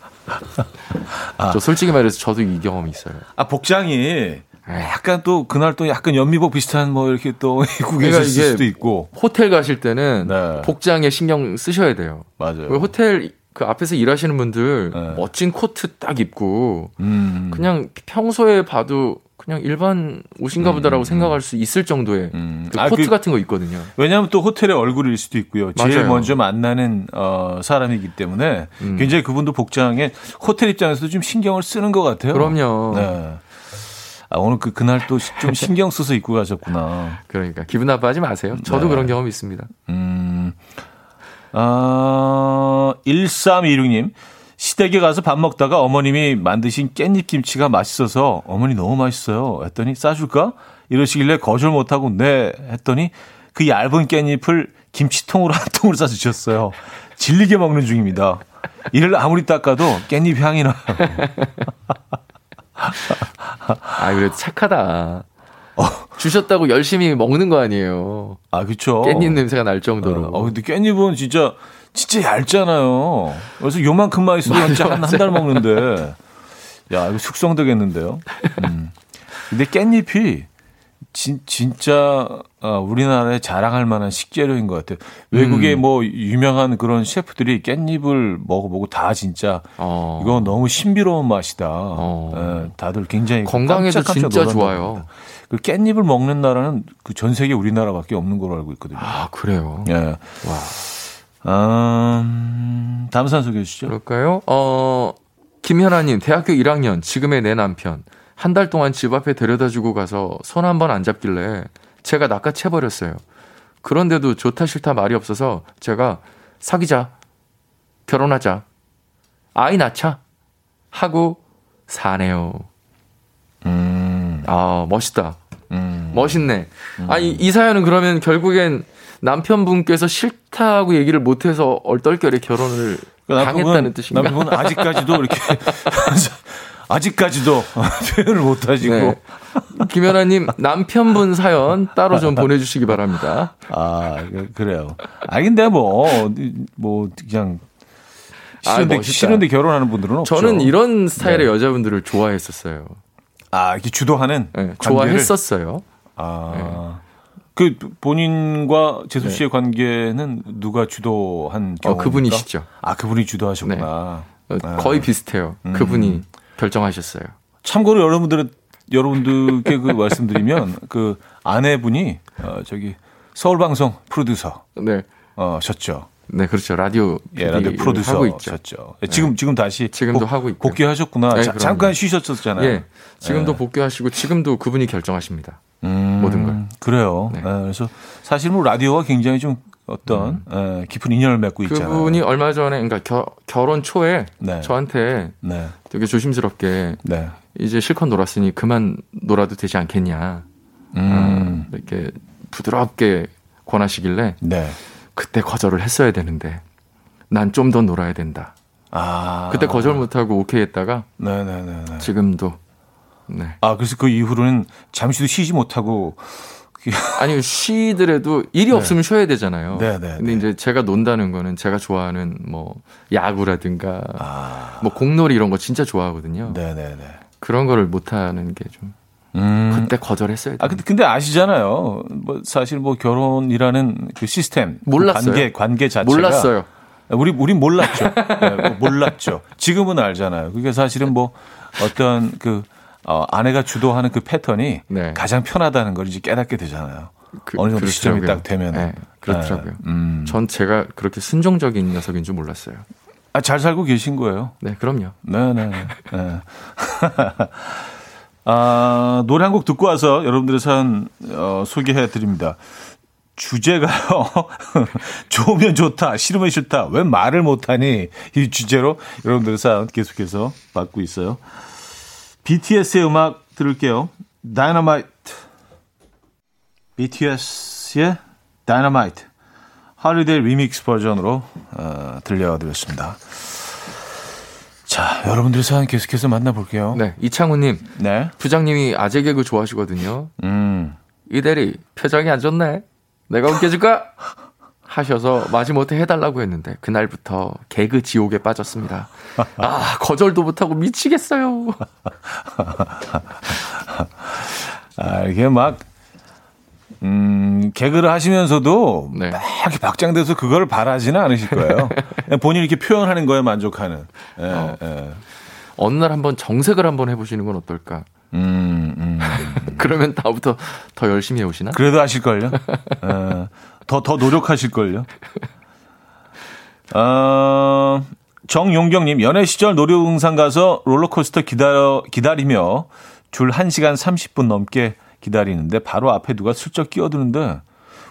B: 저 솔직히 말해서 저도 이 경험이 있어요.
A: 아, 복장이 약간 또 그날 또 약간 연미복 비슷한 뭐 이렇게 또 *laughs* 입고
B: 그러니까
A: 계실 수도 있고.
B: 호텔 가실 때는
A: 네.
B: 복장에 신경 쓰셔야 돼요.
A: 맞아요.
B: 왜 호텔 그 앞에서 일하시는 분들
A: 네.
B: 멋진 코트 딱 입고
A: 음.
B: 그냥 평소에 봐도 그냥 일반 옷인가 보다라고 생각할 수 있을 정도의
A: 음.
B: 그
A: 아,
B: 코트
A: 그-
B: 같은 거 있거든요.
A: 왜냐하면 또 호텔의 얼굴일 수도 있고요. 제일
B: 맞아요.
A: 먼저 만나는 어, 사람이기 때문에
B: 음.
A: 굉장히 그분도 복장에 호텔 입장에서도 좀 신경을 쓰는 것 같아요.
B: 그럼요.
A: 네. 아, 오늘 그 그날 또 좀 *laughs* 신경 써서 입고 가셨구나.
B: 그러니까 기분 나빠하지 마세요. 저도
A: 네.
B: 그런 경험이 있습니다.
A: 음, 아, 1326님. 시댁에 가서 밥 먹다가 어머님이 만드신 깻잎 김치가 맛있어서 어머니 너무 맛있어요. 했더니 싸줄까? 이러시길래 거절 못하고 네 했더니 그 얇은 깻잎을 김치통으로 *laughs* 한 통을 싸주셨어요. 질리게 먹는 중입니다. 이를 아무리 닦아도 깻잎 향이 나요.
B: 아 그래도 착하다.
A: 어.
B: 주셨다고 열심히 먹는 거 아니에요.
A: 아, 그쵸.
B: 깻잎 냄새가 날 정도로.
A: 어, 근데 깻잎은 진짜, 진짜 얇잖아요. 그래서 요만큼만 있어도 진짜 한, 한달 먹는데. 야, 이거 숙성되겠는데요. 음. 근데 깻잎이 진, 진짜, 어, 우리나라에 자랑할 만한 식재료인 것 같아요. 외국에
B: 음.
A: 뭐, 유명한 그런 셰프들이 깻잎을 먹어보고 다 진짜,
B: 어.
A: 이거 너무 신비로운 맛이다.
B: 어.
A: 예, 다들 굉장히
B: 건강에도
A: 깜짝깜짝
B: 진짜 좋아요.
A: 그 깻잎을 먹는 나라는 그 전 세계 우리나라밖에 없는 걸로 알고 있거든요.
B: 아 그래요.
A: 예.
B: 와.
A: 음, 다음 사연 소개해 주시죠.
B: 그럴까요? 어, 김현아님, 대학교 1학년, 지금의 내 남편. 한 달 동안 집 앞에 데려다 주고 가서 손 한 번 안 잡길래 제가 낚아채버렸어요. 그런데도 좋다 싫다 말이 없어서 제가 사귀자. 결혼하자. 아이 낳자. 하고 사네요.
A: 음,
B: 아, 멋있다.
A: 음.
B: 멋있네. 아니, 이 사연은 그러면 결국엔 남편분께서 싫다고 얘기를 못해서 얼떨결에 결혼을
A: 그러니까
B: 당했다는 뜻인가?
A: 남편은 아직까지도 이렇게 *laughs* 아직까지도 *laughs* 표현을 못 하시고
B: 네. 김연아님 남편분 사연 따로 좀 *laughs* 보내주시기 바랍니다.
A: 아 그- 그래요. 아 근데 뭐뭐 그냥
B: 아,
A: 싫은데
B: 멋있다.
A: 싫은데 결혼하는 분들은 없죠.
B: 저는 이런 스타일의
A: 네.
B: 여자분들을 좋아했었어요.
A: 아 이렇게 주도하는
B: 네, 좋아했었어요.
A: 아 그 본인과 재수 씨의 관계는 누가 주도한
B: 네. 어? 그분이시죠.
A: 아, 그분이 주도하셨구나.
B: 어,
A: 아.
B: 거의 비슷해요.
A: 음.
B: 그분이 결정하셨어요.
A: 참고로 여러분들은 여러분들께 그 말씀드리면 *laughs* 그 아내분이 어 저기 서울 방송 프로듀서
B: 네,
A: 어셨죠.
B: 네 그렇죠. 라디오
A: 예, 라디오 프로듀서
B: 하고 있죠.
A: 셨죠. 예, 지금 지금 다시
B: 지금도
A: 복-
B: 하고 있고요.
A: 복귀하셨구나.
B: 네,
A: 자-. 잠깐 쉬셨었잖아요.
B: 예, 지금도
A: 예.
B: 복귀하시고 지금도 그분이 결정하십니다.
A: 음,
B: 모든 걸.
A: 그래요.
B: 네.
A: 예, 그래서 사실 뭐 라디오와 굉장히 좀 어떤 예, 깊은 인연을 맺고 있잖아요.
B: 음. 그분이 얼마 전에 그러니까 겨, 결혼 초에
A: 네.
B: 저한테
A: 네,
B: 되게 조심스럽게
A: 네.
B: 이제 실컷 놀았으니 그만 놀아도 되지 않겠냐
A: 음,
B: 어, 이렇게 부드럽게 권하시길래
A: 네.
B: 그때 거절을 했어야 되는데 난 좀 더 놀아야 된다.
A: 아,
B: 그때 거절 못하고 오케이 했다가
A: 네, 네, 네, 네.
B: 지금도 네.
A: 아, 그래서 그 이후로는 잠시도 쉬지 못하고 *laughs*
B: 아니 쉬더라도 일이 없으면 쉬어야 되잖아요.
A: 네, 네,
B: 근데
A: 네.
B: 이제 제가 논다는 거는 제가 좋아하는 뭐 야구라든가
A: 아,
B: 뭐 공놀이 이런 거 진짜 좋아하거든요.
A: 네, 네, 네.
B: 그런 거를 못 하는 게좀
A: 음.
B: 그때 거절했어야 돼.
A: 아, 근데, 근데 아시잖아요. 뭐, 사실 뭐 결혼이라는 그 시스템. 그
B: 몰랐어요.
A: 관계, 관계 자체가.
B: 몰랐어요.
A: 우리, 우린 몰랐죠. 네, 뭐 몰랐죠. 지금은 알잖아요. 그게 사실은 뭐 어떤 그, 어, 아내가 주도하는 그 패턴이
B: 네.
A: 가장 편하다는 걸 이제 깨닫게 되잖아요.
B: 그-
A: 어느 정도 시점이
B: 그렇더라고요.
A: 딱 되면.
B: 네, 그렇더라고요.
A: 음.
B: 전 제가 그렇게 순종적인 녀석인 줄 몰랐어요.
A: 아, 잘 살고 계신 거예요.
B: 네, 그럼요.
A: 네 네. 네. *laughs* 아, 노래 한 곡 듣고 와서 여러분들의 사연 어, 소개해 드립니다. 주제가요. *laughs* 좋으면 좋다, 싫으면 싫다. 왜 말을 못하니? 이 주제로 여러분들의 사연 계속해서 받고 있어요. BTS의 음악 들을게요. Dynamite. BTS의 Dynamite. 하리데이 리믹스 버전으로 어, 들려드렸습니다. 자, 여러분들의 사연 계속해서 만나볼게요.
B: 네, 이창우님
A: 네.
B: 부장님이 아재 개그 좋아하시거든요.
A: 음.
B: 이 대리 표정이 안 좋네. 내가 웃겨줄까? *laughs* 하셔서 마지못해 해달라고 했는데 그날부터 개그 지옥에 빠졌습니다. 아 거절도 못하고 미치겠어요.
A: 아, 이게 막, 음, 개그를 하시면서도
B: 네.
A: 막 이렇게 박장돼서 그걸 바라지는 않으실 거예요. *laughs* 본인이 이렇게 표현하는 거에 만족하는. 예,
B: 어.
A: 예.
B: 어느 날 한번 정색을 한번 해보시는 건 어떨까?
A: 음, 음. *laughs*
B: 그러면 다음부터 더 열심히 해오시나?
A: 그래도 하실걸요? 예. 더, 더 노력하실걸요? 어, 정용경님, 연애 시절 놀이동산 가서 롤러코스터 기다려, 기다리며 줄 1시간 30분 넘게 기다리는데 바로 앞에 누가 슬쩍 끼어드는데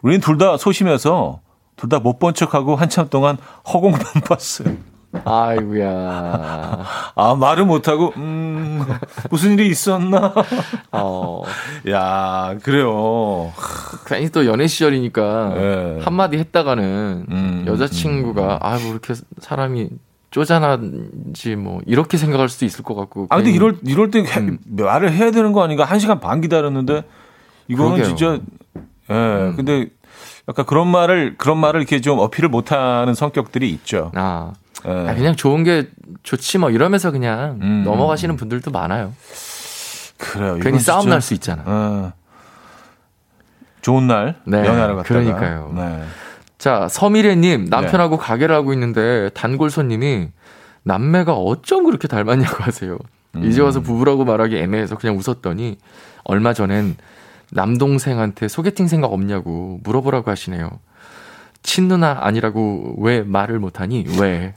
A: 우리는 둘다 소심해서 둘 다 못 본 척하고 한참 동안 허공만 *laughs* 봤어요.
B: 아이고야.
A: 아, 말을 못하고, 음, 무슨 일이 있었나?
B: 어,
A: 야, 그래요.
B: 괜히 또 연애 시절이니까
A: 예.
B: 한마디 했다가는
A: 음,
B: 여자친구가 아, 뭐 이렇게 사람이 쪼잔한지 뭐 이렇게 생각할 수도 있을 것 같고.
A: 아, 근데 이럴, 이럴 때 해-
B: 음.
A: 말을 해야 되는 거 아닌가? 한 시간 반 기다렸는데, 이거는
B: 그러게요. 음.
A: 진짜, 예, 근데 약간 그런 말을, 그런 말을 이렇게 좀 어필을 못 하는 성격들이 있죠.
B: 아,
A: 예.
B: 아, 그냥 좋은 게 좋지 뭐 이러면서 그냥
A: 음,
B: 넘어가시는 분들도 많아요.
A: 그래요.
B: 괜히 싸움 날 수 있잖아.
A: 어, 좋은 날,
B: 네,
A: 연애하러 갔다가.
B: 그러니까요.
A: 네.
B: 자, 서미래님 남편하고 가게를 하고 있는데 단골 손님이 남매가 어쩜 그렇게 닮았냐고 하세요. 이제 와서 부부라고 말하기 애매해서 그냥 웃었더니 얼마 전엔 남동생한테 소개팅 생각 없냐고 물어보라고 하시네요. 친누나 아니라고 왜 말을 못하니? 왜?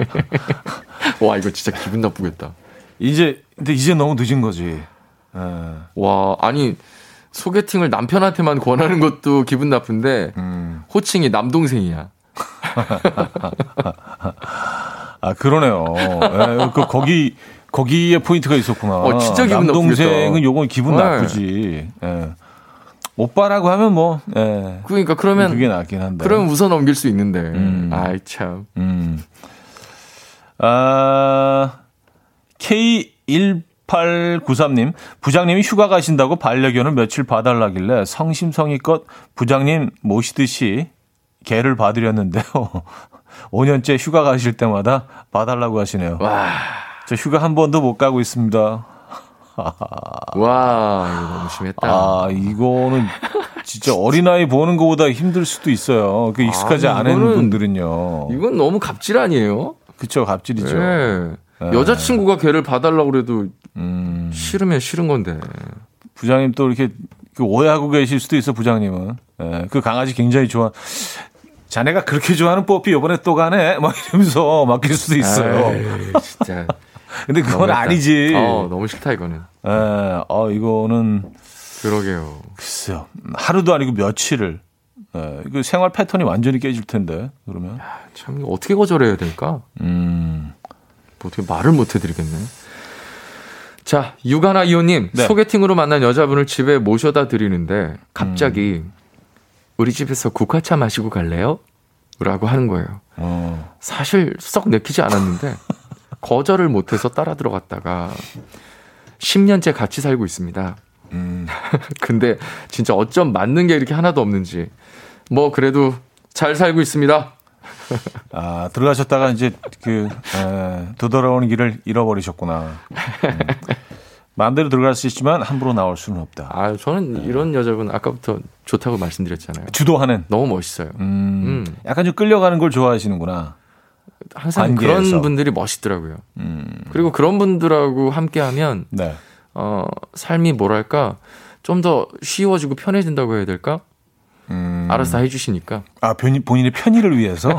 B: *laughs* 와 이거 진짜 기분 나쁘겠다.
A: 이제, 근데 이제 너무 늦은 거지. 예.
B: 와 아니 소개팅을 남편한테만 권하는 것도 기분 나쁜데
A: 음.
B: 호칭이 남동생이야. *laughs*
A: 아, 그러네요. 예, 그, 거기, 거기에 포인트가 있었구나.
B: 어, 진짜 기분
A: 남동생은
B: 나쁘겠다.
A: 요건 기분
B: 네.
A: 나쁘지. 예. 오빠라고 하면 뭐, 예.
B: 그러니까 그러면
A: 그게 낫긴 한데.
B: 그러면 웃어 넘길 수 있는데.
A: 음.
B: 아이 참.
A: 음. 아, K1893님, 부장님이 휴가 가신다고 반려견을 며칠 봐달라길래 성심성의껏 부장님 모시듯이 개를 봐드렸는데요. *laughs* 5년째 휴가 가실 때마다 봐달라고 하시네요.
B: 와.
A: 저 휴가 한 번도 못 가고 있습니다.
B: 와, 이거 너무 심했다.
A: 아, 이거는 진짜 어린아이 보는 것보다 힘들 수도 있어요. 그 익숙하지
B: 아니,
A: 않은
B: 이거는-
A: 분들은요.
B: 이건 너무 갑질 아니에요?
A: 그쵸, 갑질이죠.
B: 네.
A: 네.
B: 여자친구가 걔를 봐달라고 그래도
A: 음,
B: 싫으면 싫은 건데.
A: 부장님 또 이렇게 그 오해하고 계실 수도 있어, 부장님은. 예, 그 강아지 굉장히 좋아. 자네가 그렇게 좋아하는 뽀삐 요번에 또 가네? 막 이러면서 맡길 수도 있어요.
B: 에이, 진짜.
A: 근데 그건
B: 너무했다.
A: 아니지.
B: 어, 너무 싫다, 이거는.
A: 예, 어, 이거는
B: 그러게요.
A: 글쎄요. 하루도 아니고 며칠을. 예, 그 생활 패턴이 완전히 깨질 텐데, 그러면.
B: 참, 이거 어떻게 거절해야 될까?
A: 음,
B: 뭐 어떻게 말을 못 해드리겠네. 자, 유가나 이호님,
A: 네.
B: 소개팅으로 만난 여자분을 집에 모셔다 드리는데, 갑자기, 우리 집에서 국화차 마시고 갈래요? 라고 하는 거예요.
A: 어,
B: 사실 썩 내키지 않았는데, *laughs* 거절을 못해서 따라 들어갔다가, 10년째 같이 살고 있습니다.
A: 음, *laughs*
B: 근데 진짜 어쩜 맞는 게 이렇게 하나도 없는지, 뭐 그래도 잘 살고 있습니다.
A: 아, 들어가셨다가 이제 그, 에, 되돌아오는 길을 잃어버리셨구나. 음. 마음대로 들어갈 수 있지만 함부로 나올 수는 없다.
B: 아, 저는 이런 여자분 아까부터 좋다고 말씀드렸잖아요.
A: 주도하는.
B: 너무 멋있어요.
A: 음,
B: 음.
A: 약간 좀 끌려가는 걸 좋아하시는구나.
B: 항상
A: 관계에서.
B: 그런 분들이 멋있더라고요.
A: 음,
B: 그리고 그런 분들하고 함께하면
A: 네.
B: 어 삶이 뭐랄까 좀 더 쉬워지고 편해진다고 해야 될까?
A: 음,
B: 알아서 다 해주시니까.
A: 아, 본인, 본인의 편의를 위해서? *laughs*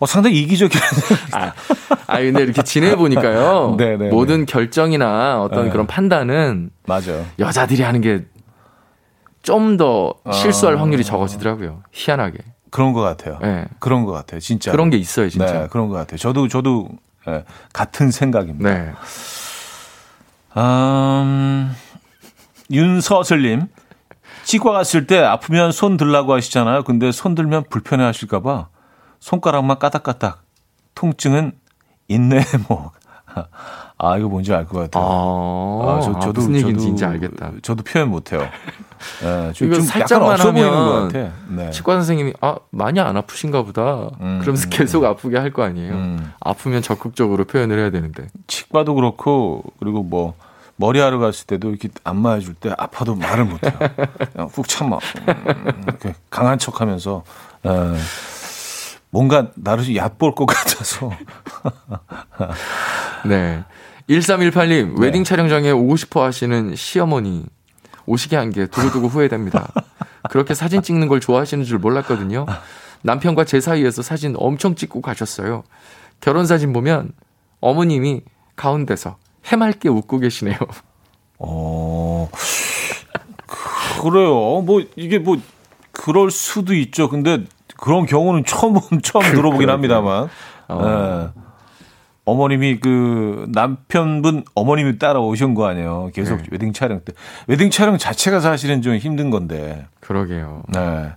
A: 어, 상당히 이기적인. *laughs*
B: 아, 아 근데 이렇게 지내 보니까요.
A: 네네네. *laughs*
B: 모든 결정이나 어떤
A: 네.
B: 그런 판단은
A: 맞아요.
B: 여자들이 하는 게 좀더 실수할
A: 아.
B: 확률이 적어지더라고요. 희한하게.
A: 그런 것 같아요.
B: 예.
A: 그런 것 같아요. 진짜.
B: 그런 게 있어요, 진짜.
A: 네, 그런 것 같아요. 저도, 저도, 예, 같은 생각입니다.
B: 네.
A: 음, 윤서슬님. 치과 갔을 때 아프면 손 들라고 하시잖아요. 근데 손 들면 불편해 하실까봐 손가락만 까닥까닥. 통증은 있네, 뭐. 아, 이거 뭔지 알 것 같아요.
B: 아,
A: 아, 저,
B: 아,
A: 저도,
B: 무슨 얘기인지
A: 저도,
B: 진짜 알겠다.
A: 저도 표현 못해요. *laughs* 예, 좀,
B: 이거
A: 좀
B: 살짝만 하면
A: 것 같아. 네.
B: 치과 선생님이 아 많이 안 아프신가 보다.
A: 음,
B: 그러면서
A: 음,
B: 계속 아프게 할 거 아니에요.
A: 음,
B: 아프면 적극적으로 표현을 해야 되는데.
A: 치과도 그렇고, 그리고 뭐, 머리하러 갔을 때도 이렇게 안마 해줄 때 아파도 말을 못해요. *laughs* 그냥 꾹 참아. 음, 이렇게 강한 척 하면서, 에, 뭔가 나를 좀 얕볼 것 같아서.
B: 네. 1318님,
A: 네.
B: 웨딩 촬영장에 오고 싶어 하시는 시어머니. 오시게 한 게 두고두고 후회됩니다. 그렇게 사진 찍는 걸 좋아하시는 줄 몰랐거든요. 남편과 제 사이에서 사진 엄청 찍고 가셨어요. 결혼 사진 보면 어머님이 가운데서 해맑게 웃고 계시네요.
A: 어, 그래요. 뭐, 이게 뭐, 그럴 수도 있죠. 근데 그런 경우는 처음, 처음 들어보긴
B: 그러게요.
A: 합니다만.
B: 어.
A: 예. 어머님이 그 남편분 어머님이 따라오신 거 아니에요. 계속
B: 네.
A: 웨딩 촬영 때. 웨딩 촬영 자체가 사실은 좀 힘든 건데.
B: 그러게요.
A: 네.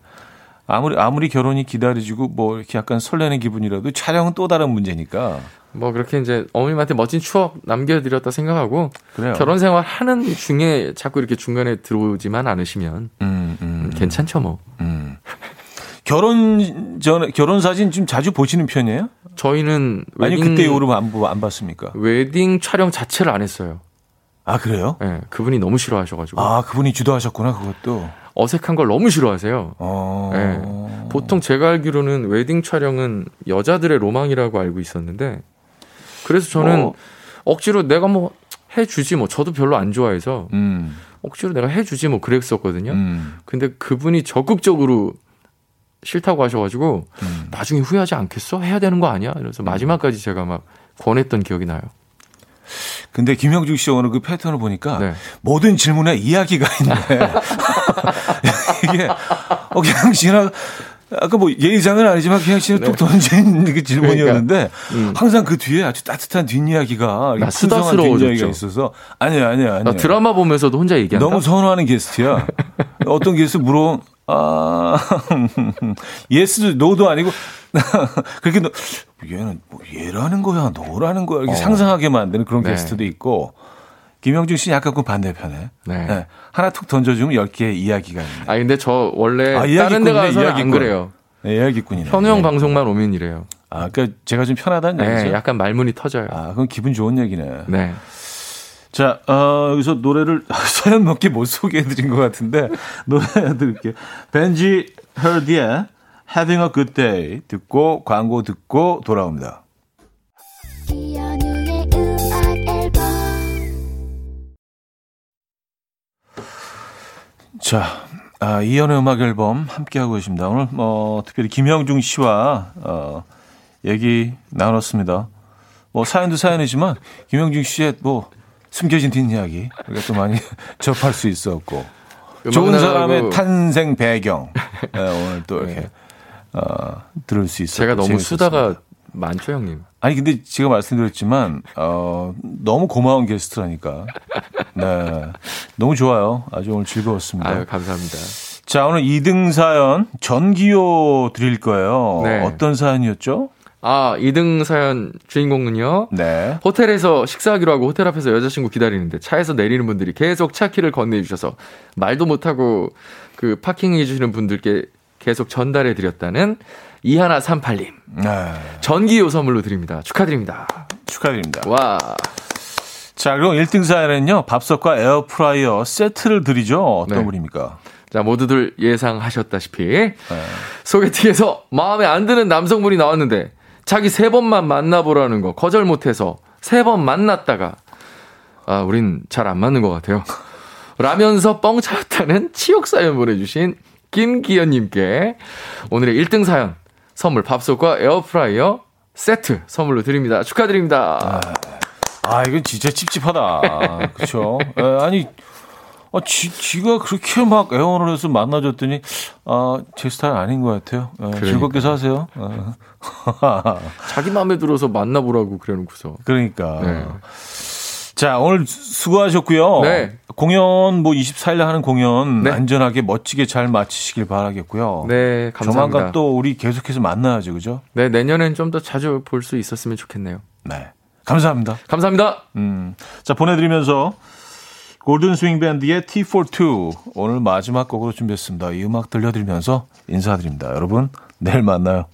A: 아무리, 아무리 결혼이 기다려지고 뭐 이렇게 약간 설레는 기분이라도 촬영은 또 다른 문제니까.
B: 뭐 그렇게 이제 어머님한테 멋진 추억 남겨드렸다 생각하고
A: 그래요.
B: 결혼 생활 하는 중에 자꾸 이렇게 중간에 들어오지만 않으시면
A: 음, 음,
B: 괜찮죠 뭐.
A: 음. 결혼 전에, 결혼 사진 좀 자주 보시는 편이에요?
B: 저희는
A: 아니,
B: 웨딩,
A: 그때 이후로 안, 보- 안 봤습니까?
B: 웨딩 촬영 자체를 안 했어요.
A: 아, 그래요?
B: 예, 그분이 너무 싫어하셔가지고
A: 아, 그분이 주도하셨구나, 그것도.
B: 어색한 걸 너무 싫어하세요.
A: 어.
B: 네. 보통 제가 알기로는 웨딩 촬영은 여자들의 로망이라고 알고 있었는데 그래서 저는
A: 어.
B: 억지로 내가 뭐 해주지 뭐 저도 별로 안 좋아해서
A: 음,
B: 억지로 내가 해주지 뭐 그랬었거든요.
A: 음,
B: 근데 그분이 적극적으로 싫다고 하셔가지고
A: 음.
B: 나중에 후회하지 않겠어? 해야 되는 거 아니야? 이래서 마지막까지 제가 막 권했던 기억이 나요.
A: 근데 김형중 씨 오늘 그 패턴을 보니까
B: 네.
A: 모든 질문에 이야기가 있네. *laughs* 이게, 어, 그냥 지나, 아까 뭐 예의장은 아니지만 그냥 지나 툭 던진 그 질문이었는데
B: 음.
A: 항상 그 뒤에 아주 따뜻한 뒷이야기가. 뒷이야기가 있어서 아니야, 아니야, 아니야.
B: 나 드라마 보면서도 혼자 얘기한다.
A: 너무 선호하는 게스트야. *laughs* 어떤 게스트 물어, 아, *laughs* 예스도 노도 아니고, *laughs* 그렇게, 너, 얘는 뭐 얘라는 거야, 너라는 거야. 이렇게
B: 어.
A: 상상하게 만드는 그런
B: 네.
A: 게스트도 있고, 김영중 씨는 약간 그 반대편에.
B: 네.
A: 네. 하나 툭 던져주면 10개의 이야기가 있네.
B: 아 근데 저 원래
A: 아,
B: 다른 데
A: 이야기꾼이네,
B: 가서는 안
A: 이야기꾼.
B: 그래요.
A: 네, 이야기꾼이네.
B: 현우 형
A: 네.
B: 방송만 오면 이래요.
A: 아, 그러니까 제가 좀 편하다는
B: 네,
A: 얘기죠?
B: 약간 말문이 터져요.
A: 아, 그건 기분 좋은 얘기네.
B: 네.
A: 자, 어, 여기서 노래를 *laughs* 사연 몇 개 못 소개해드린 것 같은데 노래 들을게요. 벤지 헐디의 Having a Good Day 듣고 광고 듣고 돌아옵니다. 자, 아, 이연의 음악 앨범 함께하고 계십니다. 오늘 뭐 특별히 김형중 씨와 어, 얘기 나눴습니다. 뭐 사연도 사연이지만 김형중 씨의 뭐 숨겨진 뒷이야기 우리가 또 많이 *laughs* 접할 수 있었고 좋은 사람의 탄생 배경 네, 오늘 또 이렇게 네. 어, 들을 수 있어요.
B: 제가 너무 수다가 많죠, 형님.
A: 아니 근데 제가 말씀드렸지만 어, 너무 고마운 게스트라니까. 네, 너무 좋아요. 아주 오늘 즐거웠습니다.
B: 아유, 감사합니다.
A: 자, 오늘 2등 사연 전기요 드릴 거예요. 네. 어떤 사연이었죠?
B: 아, 2등 사연 주인공은요. 네. 호텔에서 식사하기로 하고 호텔 앞에서 여자친구 기다리는데 차에서 내리는 분들이 계속 차 키를 건네주셔서 말도 못하고 그 파킹해 주시는 분들께 계속 전달해 드렸다는 이하나 38님. 네. 전기요 선물로 드립니다. 축하드립니다.
A: 축하드립니다.
B: 와.
A: 자, 그럼 1등 사연은요. 밥솥과 에어프라이어 세트를 드리죠. 어떤 네. 분입니까?
B: 자, 모두들 예상하셨다시피 네. 소개팅에서 마음에 안 드는 남성분이 나왔는데 자기 세 번만 만나보라는 거 거절 못해서 세 번 만났다가 아, 우린 잘 안 맞는 것 같아요. 라면서 뻥 차였다는 치욕 사연 보내주신 김기현님께 오늘의 1등 사연 선물 밥솥과 에어프라이어 세트 선물로 드립니다. 축하드립니다.
A: 아, 아 이건 진짜 찝찝하다. 그렇죠? 아니 아, 지, 지가 그렇게 막 애원을 해서 만나줬더니, 아, 제 스타일 아닌 것 같아요. 아, 즐겁게 사세요. 아. *laughs*
B: 자기 마음에 들어서 만나보라고 그래 놓고서.
A: 그러니까. 네. 자, 오늘 수고하셨고요. 네. 공연 뭐 24일 날 하는 공연 네. 안전하게 멋지게 잘 마치시길 바라겠고요.
B: 네, 감사합니다.
A: 조만간 또 우리 계속해서 만나야죠. 그죠?
B: 네, 내년엔 좀 더 자주 볼 수 있었으면 좋겠네요.
A: 네. 감사합니다.
B: 감사합니다.
A: 음. 자, 보내 드리면서 골든 스윙 밴드의 T42 오늘 마지막 곡으로 준비했습니다. 이 음악 들려드리면서 인사드립니다. 여러분, 내일 만나요.